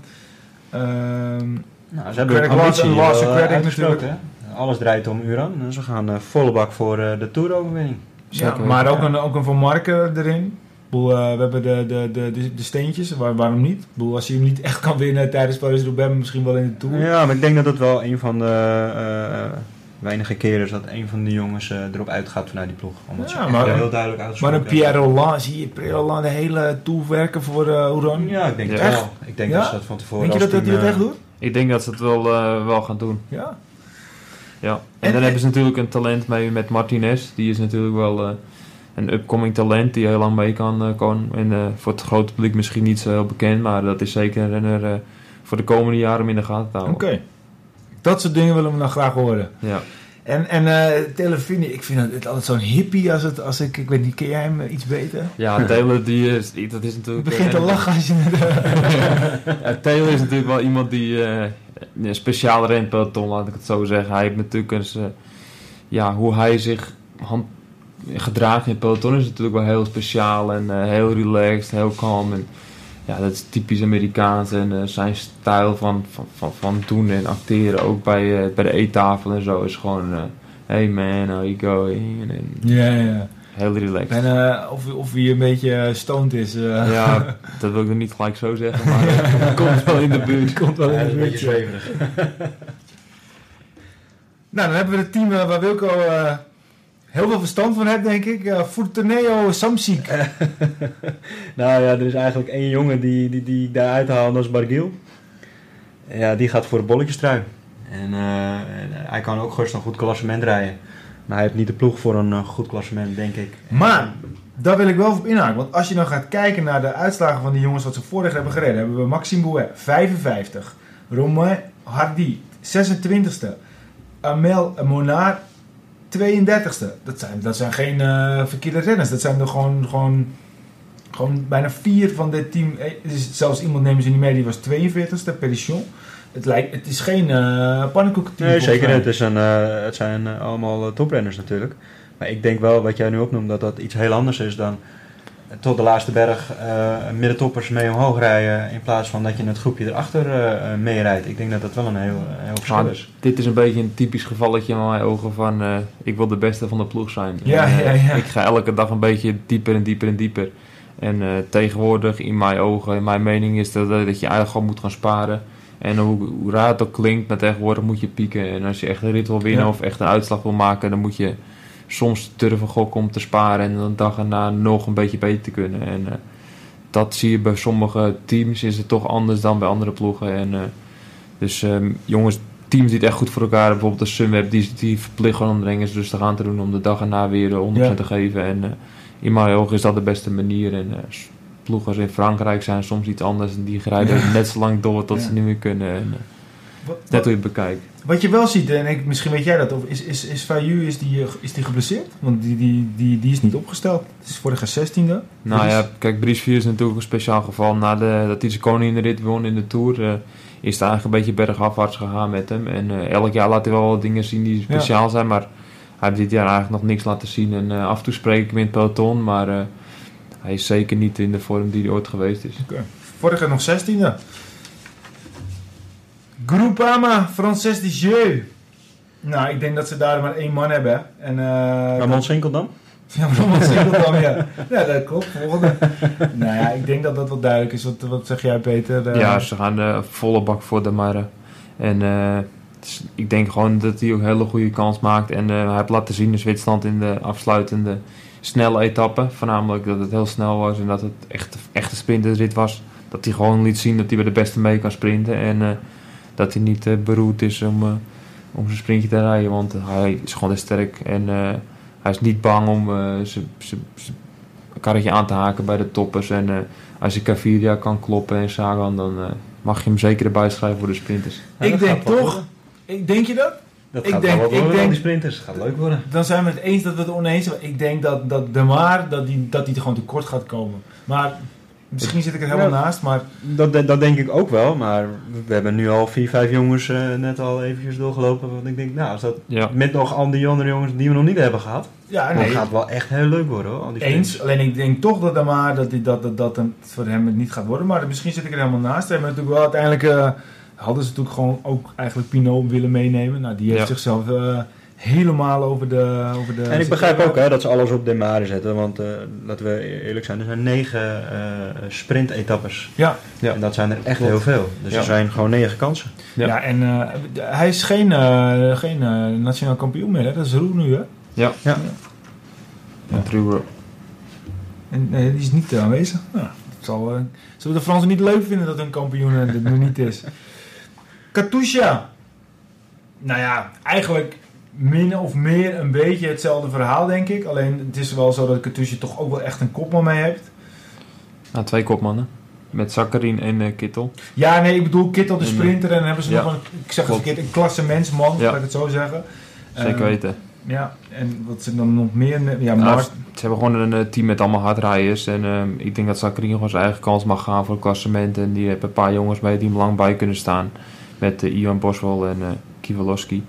ehm, Nou, ze hebben Credit Lawson, Lawson Credit natuurlijk. hè. Alles draait om Uran. Dus we gaan eh, volle bak voor eh, de Tour-overwinning. ja, maar ook een, ook een Van Marken erin. Ik bedoel, eh, we hebben de, de, de, de, de steentjes, waar, waarom niet? Ik bedoel, als je hem niet echt kan winnen tijdens Parijs-Roubaix, misschien wel in de Tour. Ja, maar ik denk dat het wel een van de eh, eh, weinige keren is dat een van die jongens eh, erop uitgaat vanuit die ploeg. Omdat Ja, ze maar- heel duidelijk Maar uitspreken. een Pierre Roland, zie je Pierre Roland de hele Tour werken voor uh? Ja, ik denk Ja. het Echt? wel. Ik denk Ja? dat ze dat van tevoren Denk je dat, dat hij dat echt doet? Ik denk dat ze het wel, eh, wel gaan doen. Ja. Ja. En, En- dan hebben ze natuurlijk een talent mee met Martinez. Die is natuurlijk wel eh, een upcoming talent die heel lang mee kan eh, komen. En eh, voor het grote publiek misschien niet zo heel bekend, maar dat is zeker een renner voor de komende jaren om in de gaten te Oké. houden. Dat soort dingen willen we dan graag horen. Ja. En, en Telefini, ik vind het altijd zo'n hippie als, het, als ik, ik weet niet, ken jij hem iets beter? ja, Taylor die is, dat is Je natuurlijk... begint te lachen als je het... Ja, Taylor is natuurlijk wel iemand die een speciaal rent peloton, laat ik het zo zeggen. Hij heeft natuurlijk eens, eh, ja, hoe hij zich hand, gedraagt in het peloton is natuurlijk wel heel speciaal en eh, heel relaxed, heel calm. En, ja, dat is typisch Amerikaans en eh, zijn stijl van, van, van, doen en acteren, ook bij, bij de eettafel en zo, is gewoon, hey man, how you going? En, ja. Heel relaxed. En eh, of, of hij een beetje eh, stoned is. eh. Ja, dat wil ik er niet gelijk zo zeggen, maar het komt wel in de buurt. komt wel in de is een beetje buurt. zweverig. Nou, dan hebben we het team waar Wilco eh, heel veel verstand van heeft, denk ik. Uh, Fortuneo Samsic. Nou ja, er is eigenlijk één jongen die, die, die ik daar uithaal, en dat is Bargiel. Ja, die gaat voor de bolletjestrui. En, eh, en hij kan ook een goed klassement rijden. Maar hij heeft niet de ploeg voor een eh, goed klassement, denk ik. Maar, daar wil ik wel op inhaken. Want als je dan gaat kijken naar de uitslagen van die jongens wat ze vorig hebben gereden. Hebben we Maxime Bouet, 55. Romain Hardy, 26e. Amel Monard, 32e. Dat zijn, dat zijn geen eh, verkeerde renners. Dat zijn er gewoon, gewoon, gewoon bijna vier van dit team. Eh, dus zelfs iemand nemen ze niet mee, die was 42e, Perichon. Het, lijkt, het is geen uh, pannenkoekenteam. Nee, zeker niet. Het, is een, eh, het zijn eh, allemaal toprenners natuurlijk. Maar ik denk wel, wat jij nu opnoemt, dat dat iets heel anders is dan tot de laatste berg eh middentoppers mee omhoog rijden. In plaats van dat je het groepje erachter mee rijdt. Ik denk dat dat wel een heel, heel verschil Maar is. dit is een beetje een typisch gevalletje in mijn ogen van eh, ik wil de beste van de ploeg zijn. Ja, En, ja, ja. Ik ga elke dag een beetje dieper en dieper en dieper. En eh, tegenwoordig, in mijn ogen, in mijn mening, is dat, dat je eigenlijk gewoon moet gaan sparen. En hoe, hoe raar het ook klinkt, maar tegenwoordig moet je pieken. En als je echt een rit wil winnen Ja. of echt een uitslag wil maken, dan moet je soms durven gokken om te sparen. En dan dag erna nog een beetje beter te kunnen. En eh, dat zie je bij sommige teams, is het toch anders dan bij andere ploegen. En, eh, dus ehm, jongens, teams die het echt goed voor elkaar hebben, bijvoorbeeld de Sunweb, die, die verplicht gewoon om de rengers rustig aan te doen om de dag erna weer de 100% Ja. te geven. En eh, in mijn ogen is dat de beste manier. En s- ploegen als in Frankrijk zijn soms iets anders en die rijden Ja. net zo lang door tot Ja. ze niet meer kunnen. En, eh, Wat- net hoe je het bekijkt. Wat je wel ziet, en ik, misschien weet jij dat, of is, is, is Fayu is die, eh, is die geblesseerd? Want die, die, die, die is niet opgesteld. Het is vorig jaar 16e. Nou ja, kijk, Bries 4 is natuurlijk een speciaal geval. Na de, dat hij zijn koninginrit won in de Tour, eh, is het eigenlijk een beetje bergafwaarts gegaan met hem. En elk jaar laat hij wel wat dingen zien die speciaal zijn, maar hij heeft dit jaar eigenlijk nog niks laten zien. En eh, af en toe spreek ik hem in het peloton, maar hij is zeker niet in de vorm die hij ooit geweest is. Vorig jaar nog 16e. Groupama Frances de Jeu. Nou, ik denk dat ze daar maar één man hebben. En, eh, Ramon Sinkel dan? Ja, dat dan? Ja. ja, dat klopt. Volgende. nou ja, ik denk dat dat wel duidelijk is. Wat, wat zeg jij, Peter? Eh, Ja, ze gaan eh, volle bak voor de Marre. En ik denk gewoon dat hij ook een hele goede kans maakt. En eh, hij heeft laten zien in Zwitserland in de afsluitende snelle etappe. Voornamelijk dat het heel snel was en dat het echt, echt een sprinterrit was. Dat hij gewoon liet zien dat hij bij de beste mee kan sprinten. En eh, dat hij niet eh, beroerd is om, eh, om zijn sprintje te rijden. Want hij is gewoon heel sterk. En eh, hij is niet bang om eh, zijn karretje aan te haken bij de toppers. En eh, als je Caviria kan kloppen en Sagan, dan eh, mag je hem zeker erbij schrijven voor de sprinters. Ja, ik denk toch... Ik, denk je dat? Dat Ik gaat denk- wel ik denk- die sprinters. Het gaat leuk worden. Dan zijn we het eens dat we het oneens zijn. Ik denk dat, dat De Maar, dat die, dat die er gewoon tekort gaat komen. Maar misschien zit ik er helemaal Ja. naast. Maar Dat, dat denk ik ook wel, maar we hebben nu al vier, vijf jongens eh, net al eventjes doorgelopen. Want ik denk, nou, als dat Ja. met nog al die andere jongens die we nog niet hebben gehad, ja, dan nee. gaat het wel echt heel leuk worden hoor. Al die Eens, alleen ik denk toch dat, De Maar, dat, die, dat, dat, dat het voor hem het niet gaat worden. Maar misschien zit ik er helemaal naast. Ze hebben natuurlijk wel uiteindelijk... eh, hadden ze natuurlijk gewoon ook eigenlijk Pinot willen meenemen. Nou, die heeft Ja. zichzelf eh, helemaal over de... Over de En ik begrijp ook hè, dat ze alles op de Mare zetten. Want eh, laten we eerlijk zijn, er zijn negen eh sprint-etappes. Ja, Ja. En dat zijn er echt Klopt. heel veel. Dus Ja. er zijn gewoon negen kansen. Ja. ja. en eh, hij is geen, eh, geen nationaal kampioen meer, hè? Dat is Roel nu, hè? Ja. Ja. En True. En nee, die is niet aanwezig. Nou, dat zal, eh, zullen de Fransen niet leuk vinden dat hun kampioen er er niet is? Katusha. Nou ja, eigenlijk min of meer een beetje hetzelfde verhaal, denk ik. Alleen het is wel zo dat Katusha toch ook wel echt een kopman mee heeft. Nou, twee kopmannen. Met Zakkarin en eh, Kittel. Ja, nee, ik bedoel Kittel de eh, sprinter. En dan hebben ze ja. nog een, ik zeg het verkeerd, een klassementsman, Ja. laat ik het zo zeggen. Zeker Eh, weten. Ja, en wat ze dan nog meer... Ja, Nou, Mart, Ze hebben gewoon een eh, team met allemaal hardrijders. En ehm, ik denk dat Zakkarin gewoon zijn eigen kans mag gaan voor het klassement. En die hebben een paar jongens mee die hem lang bij kunnen staan. Met eh, Ivan Boswell en eh Kivalowski.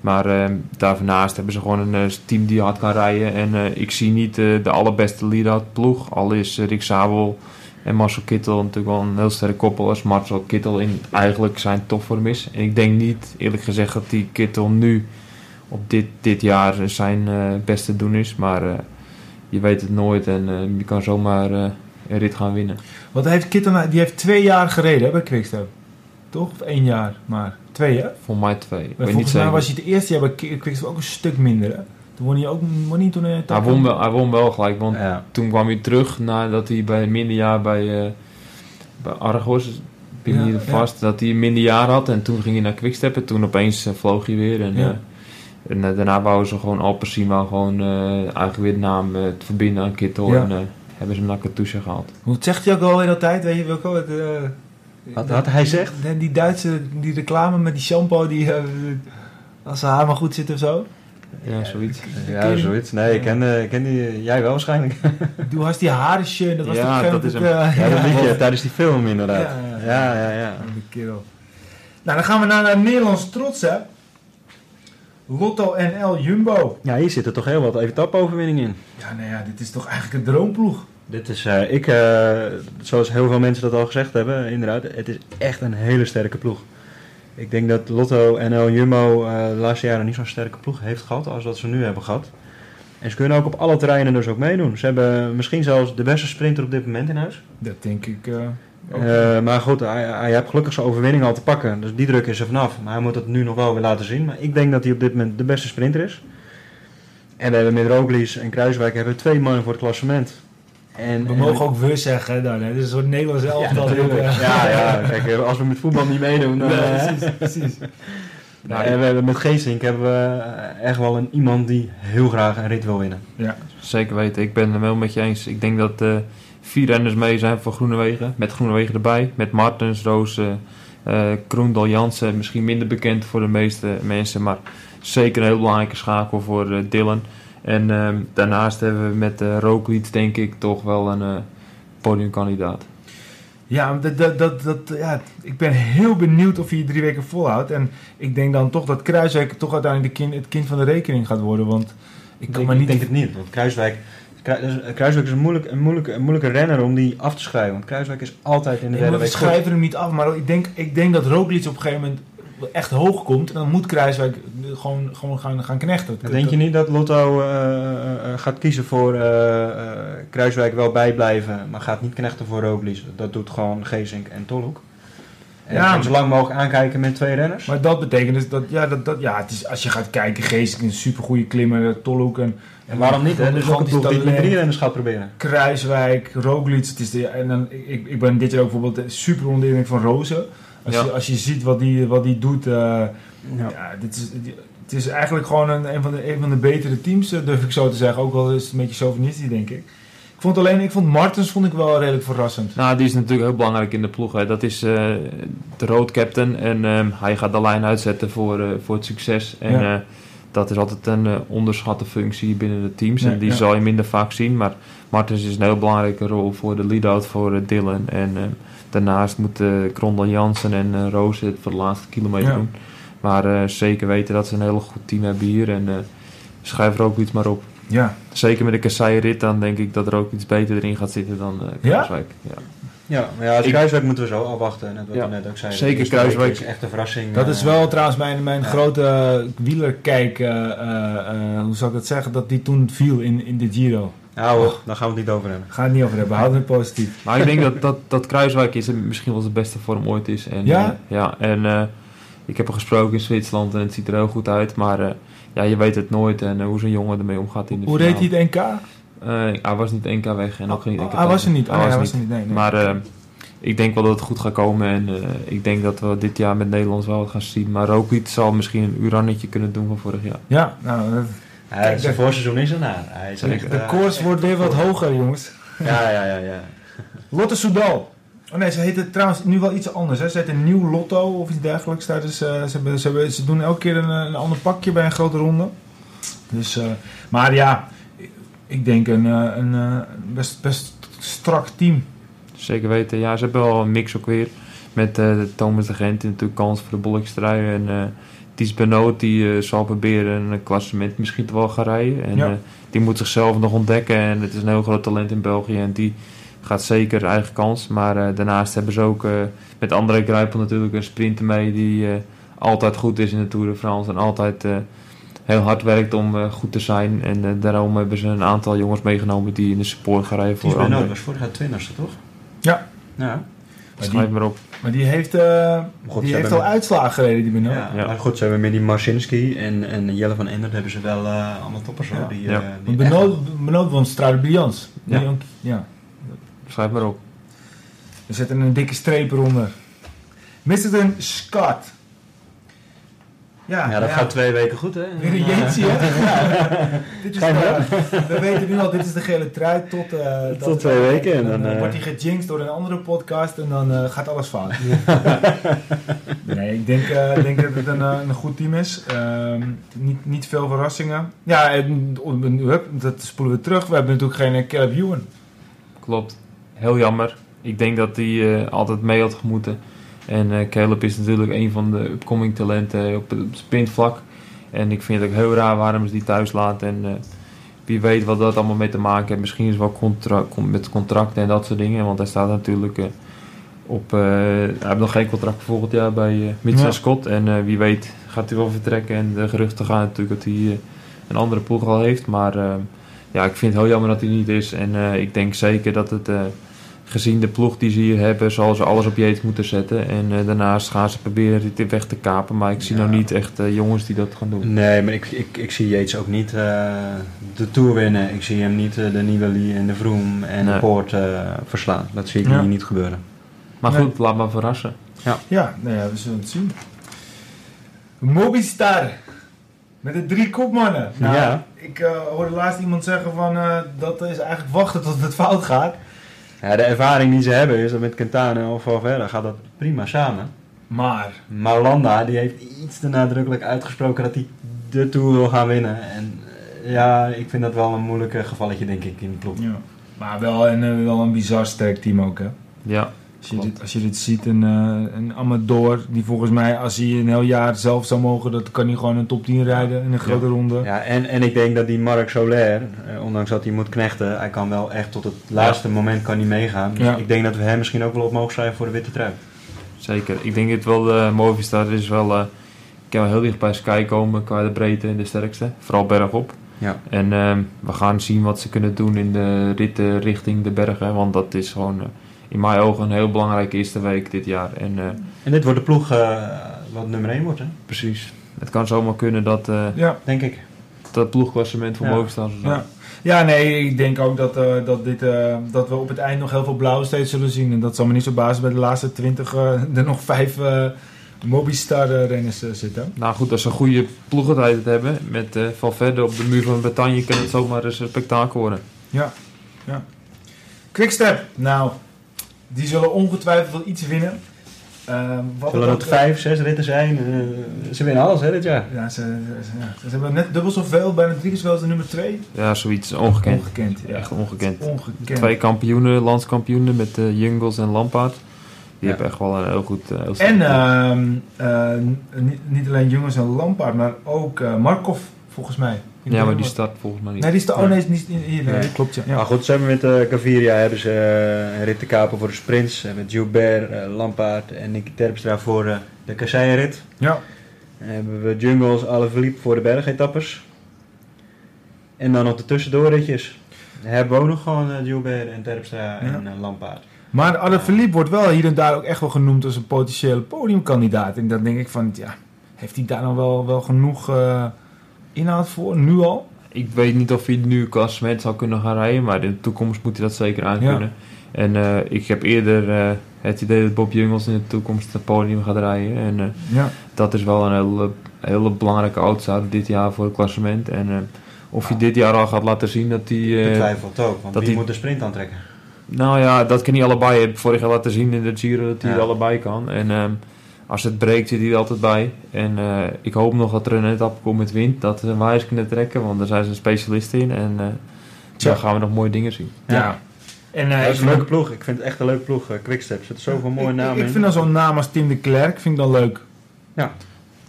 Maar ehm, daarnaast hebben ze gewoon een eh, team die hard kan rijden. En ik zie niet de allerbeste lead-out ploeg. Al is Rick Sabel en Marcel Kittel natuurlijk wel een heel sterk koppel. Als Marcel Kittel in eigenlijk zijn topvorm is. En ik denk niet, eerlijk gezegd, dat die Kittel nu op dit, dit jaar zijn beste doen is. Maar je weet het nooit en je kan zomaar een rit gaan winnen. wat heeft Kittel Die heeft twee jaar gereden bij Quickstep. Toch? Of één jaar, maar twee hè? Voor mij twee. Maar volgens mij was hij het eerste jaar bij Qui- Quickstep ook een stuk minder hè? Toen won hij ook won hij toen een hij, won wel, hij won wel gelijk, want Ja. toen kwam hij terug nadat hij bij een minder jaar bij, eh, bij Argos, ik ben Ja, vast, dat hij een minder jaar had. En toen ging hij naar Quickstep en toen opeens eh, vloog hij weer. En, en daarna wouden ze gewoon Alpecin wel gewoon eigenlijk weer de naam te verbinden aan Kittel. En hebben ze hem naar Katusha gehaald. Hoe zegt hij ook al in dat tijd? Weet je welke? Het, Wat- wat hij zegt? Die, die Duitse die reclame met die shampoo die eh, als zijn haar maar goed zit of zo. Ja, zoiets. Ja, zoiets. Nee, ik ken, eh, ik ken die, jij wel waarschijnlijk. Doe hast die haren schön. Dat was Ja, toch dat is ook, hem. eh, Ja, dat ja. liet je tijdens die film inderdaad. Ja, Ja, ja, ja. Kerel. Nou, dan gaan we naar, naar Nederlands trots, hè. Lotto NL Jumbo. Ja, hier zitten toch heel wat etappeoverwinningen in. Ja, nou ja, dit is toch eigenlijk een droomploeg. Dit is, eh, ik, eh, zoals heel veel mensen dat al gezegd hebben, inderdaad, het is echt een hele sterke ploeg. Ik denk dat Lotto NL Jumbo eh, de laatste jaren niet zo'n sterke ploeg heeft gehad als dat ze nu hebben gehad. En ze kunnen ook op alle terreinen dus ook meedoen. Ze hebben misschien zelfs de beste sprinter op dit moment in huis. Dat denk ik ook. Maar goed, hij, hij heeft gelukkig zijn overwinning al te pakken. Dus die druk is er vanaf. Maar hij moet het nu nog wel weer laten zien. Maar ik denk dat hij op dit moment de beste sprinter is. En we hebben met Roglic en Kruiswijk hebben we twee mannen voor het klassement. En, we en- mogen ook we zeggen dan. Hè. Dit is een soort Nederlands elftal. Eh, Ja, ja, kijk, eh, als we met voetbal niet meedoen, dan... Ja, eh, precies, precies. nou, en we hebben met Geesink hebben we eh, echt wel een, iemand die heel graag een rit wil winnen. Ja. Zeker weten, ik ben het wel met je eens. Ik denk dat eh, vier renners mee zijn voor Groenewegen. Met Groenewegen erbij. Met Martens, Roos, eh eh, Kroendal, Jansen. Misschien minder bekend voor de meeste mensen. Maar zeker een heel belangrijke schakel voor eh, Dylan. En ehm, daarnaast hebben we met uh, Roglic denk ik toch wel een eh, podiumkandidaat. Ja, dat, dat, dat, dat, ja, ik ben heel benieuwd of hij drie weken volhoudt. En ik denk dan toch dat Kruiswijk toch uiteindelijk kind, het kind van de rekening gaat worden. Want ik kan ik, me ik niet... denk het niet, want Kruiswijk... Kru- dus, eh, Kruiswijk is een, moeilijk, een, moeilijke, een moeilijke renner om die af te schrijven. Want Kruiswijk is altijd in de Nee, derde maar we week goed. schrijven hem niet af. Maar ik denk, ik denk dat Roglic op een gegeven moment echt hoog komt. En dan moet Kruiswijk gewoon, gewoon gaan, gaan knechten. Denk je niet dat Lotto eh, eh, eh, gaat kiezen voor Kruiswijk wel bijblijven, maar gaat niet knechten voor Roglic. Dat doet gewoon Geesink en Tolhoek. En, Ja. zo lang mogelijk aankijken met twee renners. Maar dat betekent dus dat, ja, dat, dat, ja het is, als je gaat kijken, Geesink een supergoeie klimmer, Tolhoek en... en waarom niet? Hè? Dus ook een die met drie renners gaat proberen. Kruiswijk, Roglic. Het is de, en dan, ik, ik ben dit jaar ook bijvoorbeeld super onder de indruk van Rozen. Als, Ja. je, als je ziet wat die, wat die doet, eh, Ja. ja, dit is, die- het is eigenlijk gewoon een, een, van de, een van de betere teams, eh, durf ik zo te zeggen. Ook wel is het een beetje chauvinistisch, denk ik. Ik vond alleen, ik vond Martens vond ik wel redelijk verrassend. Nou, die is natuurlijk heel belangrijk in de ploeg. Hè. Dat is eh, de road captain. En ehm, hij gaat de lijn uitzetten voor, eh, voor het succes. En Ja. eh, dat is altijd een onderschatte functie binnen de teams. Ja, en die ja. zal je minder vaak zien. Maar Martens is een heel belangrijke rol voor de lead-out voor Dylan. En ehm, daarnaast moeten Krondel Jansen en eh Roos het voor de laatste kilometer Ja. doen. Maar eh, zeker weten dat ze een heel goed team hebben hier. En eh, schrijf er ook iets maar op. Ja, Zeker met de Kassei rit, dan denk ik dat er ook iets beter erin gaat zitten dan eh Ja? Kruiswijk. Ja? Ja, maar ja, als Ik- Kruiswijk moeten we zo afwachten. Net wat Ja. we net ook zeiden. Zeker week Kruiswijk. is echt een verrassing. Dat is eh, wel trouwens mijn, mijn ja. grote wielerkijk, eh, eh, eh, hoe zou ik dat zeggen, dat die toen viel in, in de Giro. Nou, hoor, daar gaan we het niet over hebben. Ga het niet over hebben, houden het positief. Maar ik denk dat, dat, dat Kruiswijk is misschien wel zijn beste vorm ooit is. En, Ja? eh, ja, en eh, ik heb hem gesproken in Zwitserland en het ziet er heel goed uit. Maar eh, ja, je weet het nooit en hoe zo'n jongen ermee omgaat in de Hoe finale. deed hij het NK? Eh, hij was niet 1K weg en ook niet Oh, NK hij was er niet. Hij Oh, was hij niet. was er niet. Nee, nee. Maar eh, ik denk wel dat het goed gaat komen. En eh, ik denk dat we dit jaar met Nederlands wel wat gaan zien. Maar Roglic zal misschien een urannetje kunnen doen van vorig jaar. Ja, nou, dat- Kijk, zijn de- voorseizoen is ernaar. Hij is echt, de eh, koers wordt weer wat hoger, jongens. Ja, ja, ja, ja. Lotte Soudal. Oh nee, ze heet het trouwens nu wel iets anders. Hè. Ze heet een nieuw Lotto of iets dergelijks. Tijdens, eh, ze, hebben, ze, hebben, ze doen elke keer een, een ander pakje bij een grote ronde. Dus, eh, maar ja, ik- denk een, eh, een eh, best, best strak team. Zeker weten. Ja, ze hebben wel een mix ook weer. Met eh, Thomas de Gent die natuurlijk kans voor de bolletjestrui. En eh Ties Benoot die eh, zal proberen een klassement misschien te wel gaan rijden. En Ja. eh, die moet zichzelf nog ontdekken. En het is een heel groot talent in België. En die gaat zeker eigen kans. Maar eh, daarnaast hebben ze ook met André Grijpel natuurlijk een sprinter mee. Die eh, altijd goed is in de Tour de France. En altijd eh, heel hard werkt om goed te zijn. En daarom hebben ze een aantal jongens meegenomen die in de support gaan rijden Ties voor Benoot anderen. was vorig jaar twintigste, toch? Ja. Ja. Schrijf die, maar op. maar die heeft, eh, God, die ze heeft hebben al uitslagen gereden, die Benoot. Ja, Ja. maar goed, ze hebben met die Marcinski en, en Jelle van Endert hebben ze wel eh, allemaal toppers. Ja. Die, Ja. eh, die Benoot, Benoot won Strade. Ja. Ja. Schrijf maar op. We zetten een dikke streep eronder. Mr. Scott. Ja, ja, dat ja. gaat twee weken goed hè. Weer een jeetje, hè? Ja. Dit is, Ga je eh, we weten nu al, dit is de gele trui tot... eh, Tot twee wel- weken en dan, eh, eh, wordt hij gejinxed door een andere podcast en dan eh, gaat alles fout. nee, ik denk, eh, denk dat het een, eh, een goed team is. Ehm, niet, niet veel verrassingen. Ja, en, hup, dat spoelen we terug. We hebben natuurlijk geen eh, Caleb Ewan. Klopt. Heel jammer. Ik denk dat hij eh, altijd mee had moeten. En eh, Caleb is natuurlijk een van de upcoming talenten op het sprintvlak. En ik vind het ook heel raar waarom ze die thuis laten. En eh, wie weet wat dat allemaal mee te maken heeft. Misschien is het wel contra met contracten en dat soort dingen. Want hij staat natuurlijk eh, op... eh, hij heeft nog geen contract voor volgend jaar bij uh, Mitchell Ja. Scott. En eh, wie weet gaat hij wel vertrekken. En de geruchten gaan natuurlijk dat hij eh, een andere ploeg al heeft. Maar eh, ja, ik vind het heel jammer dat hij niet is. En eh, ik denk zeker dat het... gezien de ploeg die ze hier hebben, zal ze alles op jeet moeten zetten. En eh, daarnaast gaan ze proberen dit weg te kapen. Maar ik zie Ja. nou niet echt eh, jongens die dat gaan doen. Nee, maar ik, ik, ik zie Yates ook niet eh, de Tour winnen. Ik zie hem niet de Nibali en de Vroom en Nee. de Poort eh, verslaan. Dat zie ik Ja. hier niet gebeuren. Maar Nee. goed, laat maar verrassen. Ja, nou ja, we zullen het zien. Mobistar. Met de drie kopmannen. Nou, Ja. Ik eh, hoorde laatst iemand zeggen van eh, dat is eigenlijk wachten tot het fout gaat. Ja, de ervaring die ze hebben is dat met Quintana of Valverde gaat dat prima samen. Maar, Maar Landa die heeft iets te nadrukkelijk uitgesproken dat hij de Tour wil gaan winnen. En eh, ja, ik vind dat wel een moeilijk gevalletje denk ik in de ploeg. ja. maar wel, een, eh, wel een bizar sterk team ook hè. Ja, Als je, dit, als je dit ziet, een, eh, een Amador die volgens mij als hij een heel jaar zelf zou mogen, dat kan hij gewoon een top 10 rijden in een grote ronde. Ja, en, en ik denk dat die Marc Soler, eh, ondanks dat hij moet knechten, hij kan wel echt tot het laatste moment kan hij meegaan. Dus Ja. ik denk dat we hem misschien ook wel op mogen schrijven voor de witte trui. zeker. Ik denk het wel, uh, Movistar is wel... eh ik kan wel heel dicht bij Sky komen qua de breedte en de sterkste. Vooral bergop. Ja. En ehm, we gaan zien wat ze kunnen doen in de ritten richting de bergen. Want dat is gewoon eh, in mijn ogen een heel belangrijke eerste week dit jaar. En eh, En dit wordt de ploeg eh, wat nummer 1 wordt, hè? precies, het kan zomaar kunnen dat eh, Ja. denk ik. dat ploegklassement voor Ja. Ja. ja, nee, ik denk ook dat, eh, dat, dit, eh, dat we op het eind nog heel veel blauw steeds zullen zien. En dat zal me niet zo bazen bij de laatste 20 eh, er nog vijf eh Mobistar-renners zitten. Nou goed, als ze een goede ploegentijd hebben met eh Valverde op de muur van Bretagne, kan het zomaar eens een spektakel worden. Ja, ja. Quickstep, nou, die zullen ongetwijfeld wel iets winnen. Ehm, wat Zullen het ook, vijf, zes ritten zijn? Eh, ze winnen alles, hè, dit jaar. Ja, ze, ze, ja, ze hebben net dubbel zoveel, bijna drie keer zoveel als de nummer 2. Ja, zoiets ongekend. Ongekend, ja. Echt ongekend. Ongekend. Twee kampioenen, landskampioenen met eh Jungels en Lampaard. Die Ja. hebben echt wel een heel goed... eh, heel En ehm, eh, niet, niet alleen jongens en Lampaard, maar ook Markov, volgens mij. Ja, maar die start volgens mij niet. Nee, die is de, oh nee, is niet hier. Nee, Nee. klopt ja. ja. Maar goed, samen met eh Gaviria hebben ze eh, een rit te kapen voor de sprints. En met Gilbert, eh, Lampaard en Nicky Terpstra voor eh, de kasseien-rit. ja. Dan hebben we Jungles, Alaphilippe voor de bergetappes. En dan nog de tussendoorritjes. Dan hebben we ook nog gewoon eh, Gilbert en Terpstra en eh, Lampaard. Maar Alaphilippe wordt wel hier en daar ook echt wel genoemd als een potentiële podiumkandidaat. En dan denk ik van, ja, heeft hij daar nou wel, wel genoeg eh, inhoud voor, nu al? Ik weet niet of hij nu klassement zou kunnen gaan rijden, maar in de toekomst moet hij dat zeker aankunnen. En eh, ik heb eerder eh, het idee dat Bob Jungels in de toekomst het podium gaat rijden. En eh, Ja. dat is wel een hele, hele belangrijke outsider dit jaar voor het klassement. En eh, of hij dit jaar al gaat laten zien dat hij... Ik eh, betwijfel het ook, want dat wie die- moet de sprint aantrekken? nou ja, dat kan hij allebei. Hij vorig jaar laten zien in de Giro dat hij Ja. er allebei kan. En ehm, als het breekt zit hij er altijd bij. En eh, ik hoop nog dat er een etappe komt met wind. Dat ze hem wijs kunnen trekken, want daar zijn ze een specialist in. En eh Tja. dan gaan we nog mooie dingen zien. ja. En eh, dat ik is een leuke ploeg. Ik vind het echt een leuke ploeg. Quickstep. Er zitten zoveel mooie ik- namen Ik, ik in. vind dan zo'n naam als Tim de Klerk vind ik dan leuk.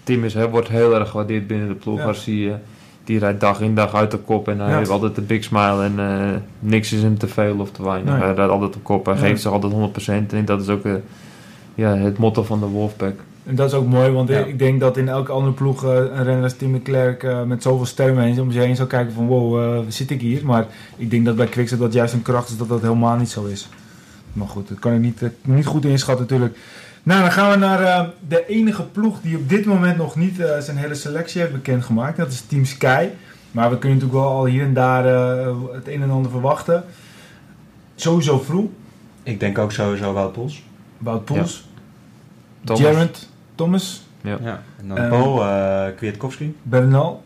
Tim is, hè, wordt heel erg gewaardeerd binnen de ploeg. Ja. Als hij, die rijdt dag in dag uit de kop. En hij Ja. heeft altijd een big smile. En eh, niks is hem te veel of te weinig. Nee. Hij rijdt altijd op kop. Hij Ja. geeft zich altijd 100%. En dat is ook ja, het motto van de Wolfpack. En dat is ook mooi, want Ja. ik denk dat in elke andere ploeg eh, een renner als Tim de Klerk eh, met zoveel steun heen, om zich heen zou kijken van wow, eh, zit ik hier? Maar ik denk dat bij Quickstep dat juist een kracht is dat dat helemaal niet zo is. Maar goed, dat kan ik niet, niet goed inschatten natuurlijk. Nou, dan gaan we naar eh, de enige ploeg die op dit moment nog niet eh, zijn hele selectie heeft bekendgemaakt. Dat is Team Sky. Maar we kunnen natuurlijk wel al hier en daar eh, het een en ander verwachten. Sowieso Vroeg, Ik denk ook sowieso Wout Poels. Wout Poels, Thomas. Gerard, Thomas, Ja. Ja. En dan Ehm, Paul uh, Kwiatkowski. Bernal.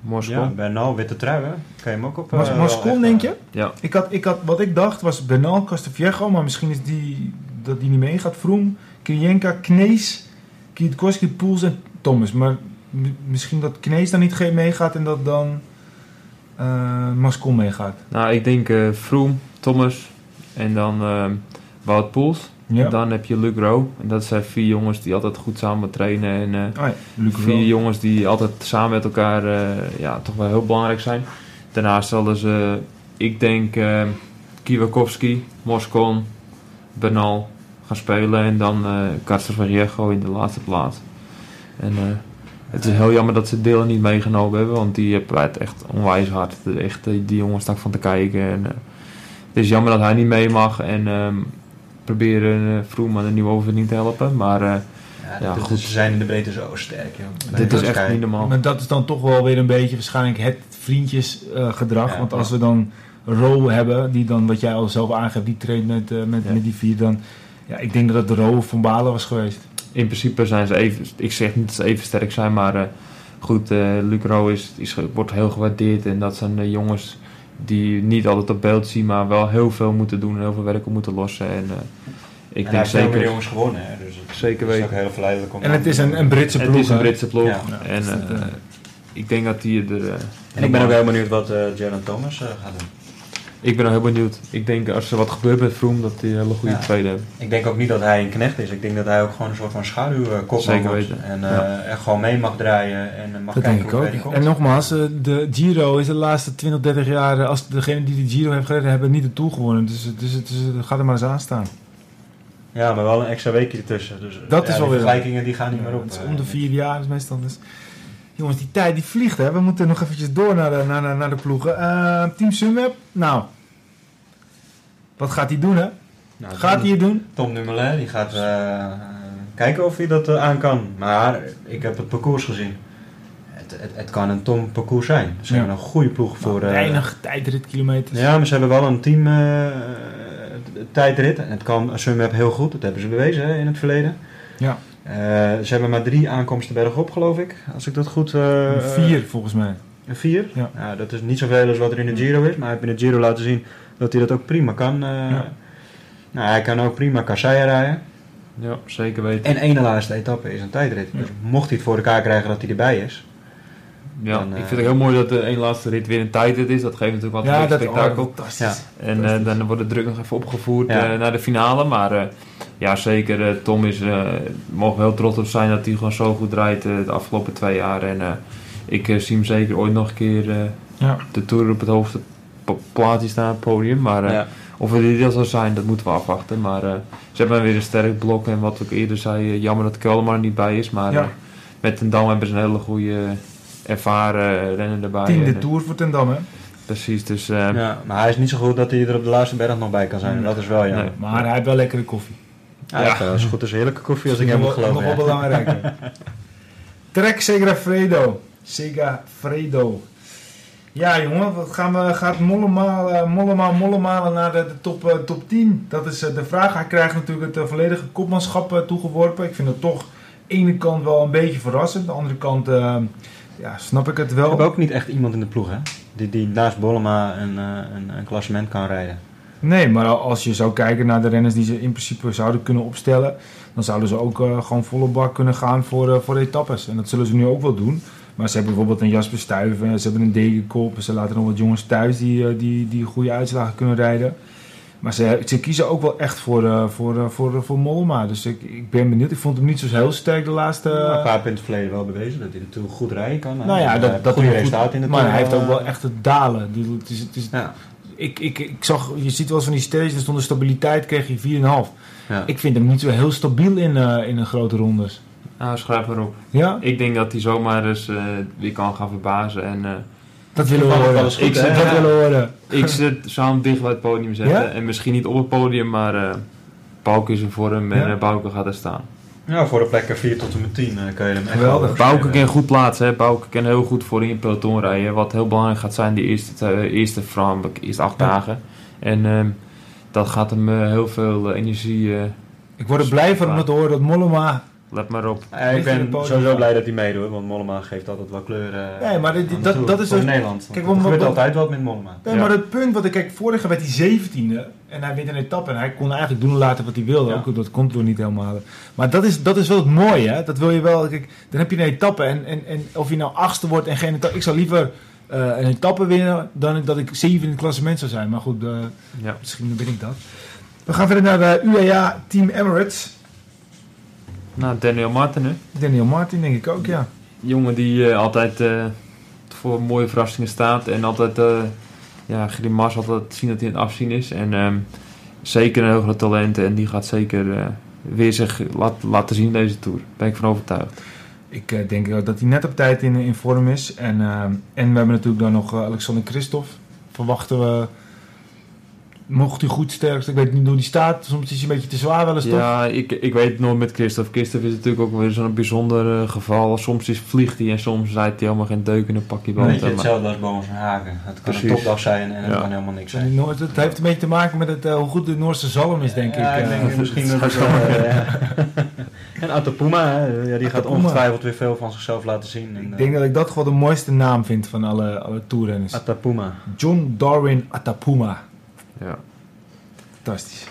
Moskou. Ja, Bernal, witte trui, hè? Kan je hem ook op... Mas eh, Moscon, denk eh, je? Ja. Ik had, ik had, wat ik dacht was Bernal, Casteviejo, maar misschien is die dat die niet meegaat. Vroom, Kirjenka, Knees, Kwiatkowski, Poels en Thomas. Maar misschien dat Knees dan niet ge- meegaat en dat dan eh Mascon meegaat. Nou, ik denk eh Froome, Thomas en dan ehm Wout Poels. Ja. Dan heb je Luc Rowe. En dat zijn vier jongens die altijd goed samen trainen. En eh, Oh ja, vier Rowe. jongens die altijd samen met elkaar eh, ja, toch wel heel belangrijk zijn. Daarnaast zullen ze, ik denk, eh Kiwakowski, Moscon, Bernal gaan spelen. En dan eh Carter Viejo in de laatste plaats. En het is heel jammer dat ze Dylan niet meegenomen hebben. Want die heeft het echt onwijs hard. Echt, die jongens staan van te kijken. En, het is jammer dat hij niet mee mag. En ehm, proberen uh, Froome aan de nieuwe overwinning te helpen. Maar eh, Ja, Ja, goed. Ze zijn in de breedte zo sterk, joh. dit is echt niet normaal. Maar dat is dan toch wel weer een beetje waarschijnlijk het vriendjesgedrag. Ja, Want ja. als we dan Rowe hebben, die dan, wat jij al zelf aangeeft, die traint met, eh, met, Ja. met die vier, dan... Ja, ik denk dat het de Rowe van Balen was geweest. in principe zijn ze even, ik zeg niet dat ze even sterk zijn, maar eh, goed, eh Luc Rowe is, is, wordt heel gewaardeerd en dat zijn de jongens die niet altijd op beeld zien, maar wel heel veel moeten doen en heel veel werk op moeten lossen. En eh, ik En hij denk zeker, jongens gewonnen, hè. Dus het zeker is ook weten. heel verleidelijk om... En het is een, een Britse ploeg. Het is een? Britse ploeg Ja. en eh, ik denk dat die er. En ik ben ook heel benieuwd wat eh Jaron Thomas eh, gaat doen. Ik ben ook heel benieuwd. Ik denk als er wat gebeurt met Froome, dat die een hele goede Ja. tweede hebben. Ik denk ook niet dat hij een knecht is. Ik denk dat hij ook gewoon een soort van schaduwkopman Zeker wordt. weten. En eh, Ja. er gewoon mee mag draaien en eh, mag Dat kijken denk ik ook. hij komt. En nogmaals, eh, de Giro is de laatste 20, 30 jaar, als degene die de Giro heeft gereden, hebben niet de Tour gewonnen. Dus, het- dus, dus gaat er maar eens aan staan. Ja, maar wel een extra weekje ertussen. Dus, Dat ja, is wel weer- vergelijkingen die gaan niet Ja, meer op. het is om de vier jaar is meestal. Dus. Jongens, die tijd die vliegt hè. We moeten nog eventjes door naar de, naar, naar, naar de ploegen. Eh, Team Sunweb, nou. Wat gaat hij doen hè? Nou, Gaat hij het doen? Tom Dumoulin die gaat eh, kijken of hij dat eh, aan kan. Maar ik heb het parcours gezien. Het, het, het kan een Tom parcours zijn. Ze Ja. hebben een goede ploeg voor... eh, Weinig tijdritkilometers. ja, maar ze hebben wel een team tijdrit. En het kan Sunweb heel goed. Dat hebben ze bewezen hè, in het verleden. Ja. Eh, ze hebben maar drie aankomsten bergop, geloof ik. Als ik dat goed... eh, Vier volgens mij. Vier? Ja. Nou, dat is niet zoveel als wat er in de Giro is. Maar hij heeft in de Giro laten zien dat hij dat ook prima kan. eh. Ja. Nou, hij kan ook prima kasseien rijden. Ja, zeker weten. En één laatste etappe is een tijdrit. Ja. Dus mocht hij het voor elkaar krijgen dat hij erbij is. Ja, ik eh, vind het heel mooi dat de één laatste rit weer een tijdrit is. Dat geeft natuurlijk wat Ja, dat spektakel. oh, fantastisch. En eh, dan wordt de druk nog even opgevoerd Ja. eh, naar de finale. Maar eh, ja, zeker. eh, Tom is, eh mogen we heel trots op zijn dat hij gewoon zo goed rijdt eh, de afgelopen twee jaar. En eh, ik eh, zie hem zeker ooit nog een keer eh, Ja. de Tour op het hoogste plaatje staan, op het podium. Maar eh, Ja. of het dit zal zijn, dat moeten we afwachten. Maar eh, ze hebben weer een sterk blok. En wat ik eerder zei, eh, jammer dat Kelderman er niet bij is. Maar Ja. eh, met een Dam hebben ze een hele goede ervaren renner erbij. Tiende En, eh, Tour voor Ten Dam, hè? Precies, dus eh, Ja, maar hij is niet zo goed dat hij er op de laatste berg nog bij kan zijn. En dat is wel jammer. Nee. Maar hij heeft wel lekkere koffie. Ja, heeft wel eens goed als heerlijke koffie als ik hem nog moet wel- geloven. Nog wel ja. belangrijk. Trek Segafredo. Segafredo. Ja, jongen, wat gaan we, gaat Mollema, eh, Mollema, Mollema naar de, de top, top 10? Dat is de vraag. Hij krijgt natuurlijk het volledige kopmanschap toegeworpen. Ik vind het toch aan de ene kant wel een beetje verrassend. Aan de andere kant ja, snap ik het We wel. hebben ook niet echt iemand in de ploeg, hè? Die, die naast Bollema een, eh, een, een klassement kan rijden. Nee, maar als je zou kijken naar de renners die ze in principe zouden kunnen opstellen, dan zouden ze ook eh, gewoon volle bak kunnen gaan voor, eh, voor etappes. En dat zullen ze nu ook wel doen. Maar ze hebben bijvoorbeeld een Jasper Stuyven, ze hebben een Degenkop, ze laten nog wat jongens thuis die, die, die goede uitslagen kunnen rijden. Maar ze, ze kiezen ook wel echt voor, eh, voor, eh, voor, voor Mollema. Dus ik, ik ben benieuwd. Ik vond hem niet zo heel sterk de laatste... Ja, een paar punten verleden wel bewezen dat hij Tour goed rijden kan. nou ja, Hij dat, heeft dat goede resultaten in de Maar hij heeft ook eh, wel echt het dalen. Die- Het is, het is, Ja, ik, ik, ik zag, je ziet wel eens van die stages, er stond de stabiliteit, kreeg hij 4,5. ja. Ik vind hem niet zo heel stabiel in, eh, in een grote rondes. nou, schrijf maar op. Ja, Ik denk dat hij zomaar eens eh, weer kan gaan verbazen. En eh, dat willen we horen. wel eens goed, ik zeg, dat Ja. willen we horen. ik zet, hem dicht bij het podium zetten. Ja? En misschien niet op het podium, maar eh Bouke is in vorm en Ja. eh, Bouke gaat er staan. ja, voor de plekken 4 tot en met 10 eh, kan je hem echt Geweldig. wel Bouke kan goed plaatsen. Hè. Bouke kan heel goed voor in het peloton rijden. Wat heel belangrijk gaat zijn die eerste, eerste, voornamelijk eerste acht Ja. dagen. En ehm, dat gaat hem heel veel energie... eh, Ik word er blij van om te horen dat Mollema... let maar op. Ja, ik ben sowieso blij dat hij meedoet, want Mollema geeft altijd wel kleur. eh, Nee, maar dit- dat- dat is voor dus- Nederland. Kijk, er gebeurt altijd wat met Mollema. Nee, Ja. maar het punt wat ik kijk, vorig jaar werd hij 17e en hij wint een etappe en hij kon eigenlijk doen en laten wat hij wilde. Ja. Ook dat komt door niet helemaal. Maar dat is, dat is wel het mooie, hè? Dat wil je wel. Kijk, dan heb je een etappe en, en, en of je nou achtste wordt en geen etappe. Ik zou liever eh, een etappe winnen dan dat ik zeven in het klassement zou zijn. Maar goed, eh, Ja. misschien ben ik dat. We gaan verder naar de UAE Team Emirates. Nou, Daniel Martin, hè. Daniel Martin, denk ik ook, ja. jongen die eh, altijd eh, voor mooie verrassingen staat en altijd eh ja, grimas altijd zien dat hij aan het afzien is. En ehm, zeker een heel groot talent en die gaat zeker weer zich laat, laten zien in deze Tour. Daar ben ik van overtuigd. Ik denk ook dat hij net op tijd in, in vorm is. En, eh, en we hebben natuurlijk dan nog Alexander Christophe. Verwachten we. Mocht hij goed sterk zijn, ik weet niet hoe die staat. Soms is hij een beetje te zwaar wel eens toch? Ja, ik, ik weet het nooit met Christophe. Christophe is natuurlijk ook weer zo'n bijzonder eh, geval. Soms is, vliegt hij en soms rijdt hij helemaal geen deuk in een pakje Weet je, Maar- hetzelfde als Bomen Hagen. Het kan Precies. een topdag zijn en het Ja. kan helemaal niks En zijn. Het heeft een beetje te maken met het, eh, hoe goed de Noorse zalm is, denk ja, ik. ik eh. denk misschien dat het wel, ja. En Atapuma, hè, ja, die gaat Atapuma. ongetwijfeld weer veel van zichzelf laten zien. En, ik denk dat ik dat gewoon de mooiste naam vind van alle, alle toerrenners. Atapuma. John Darwin Atapuma. Ja. Fantastisch.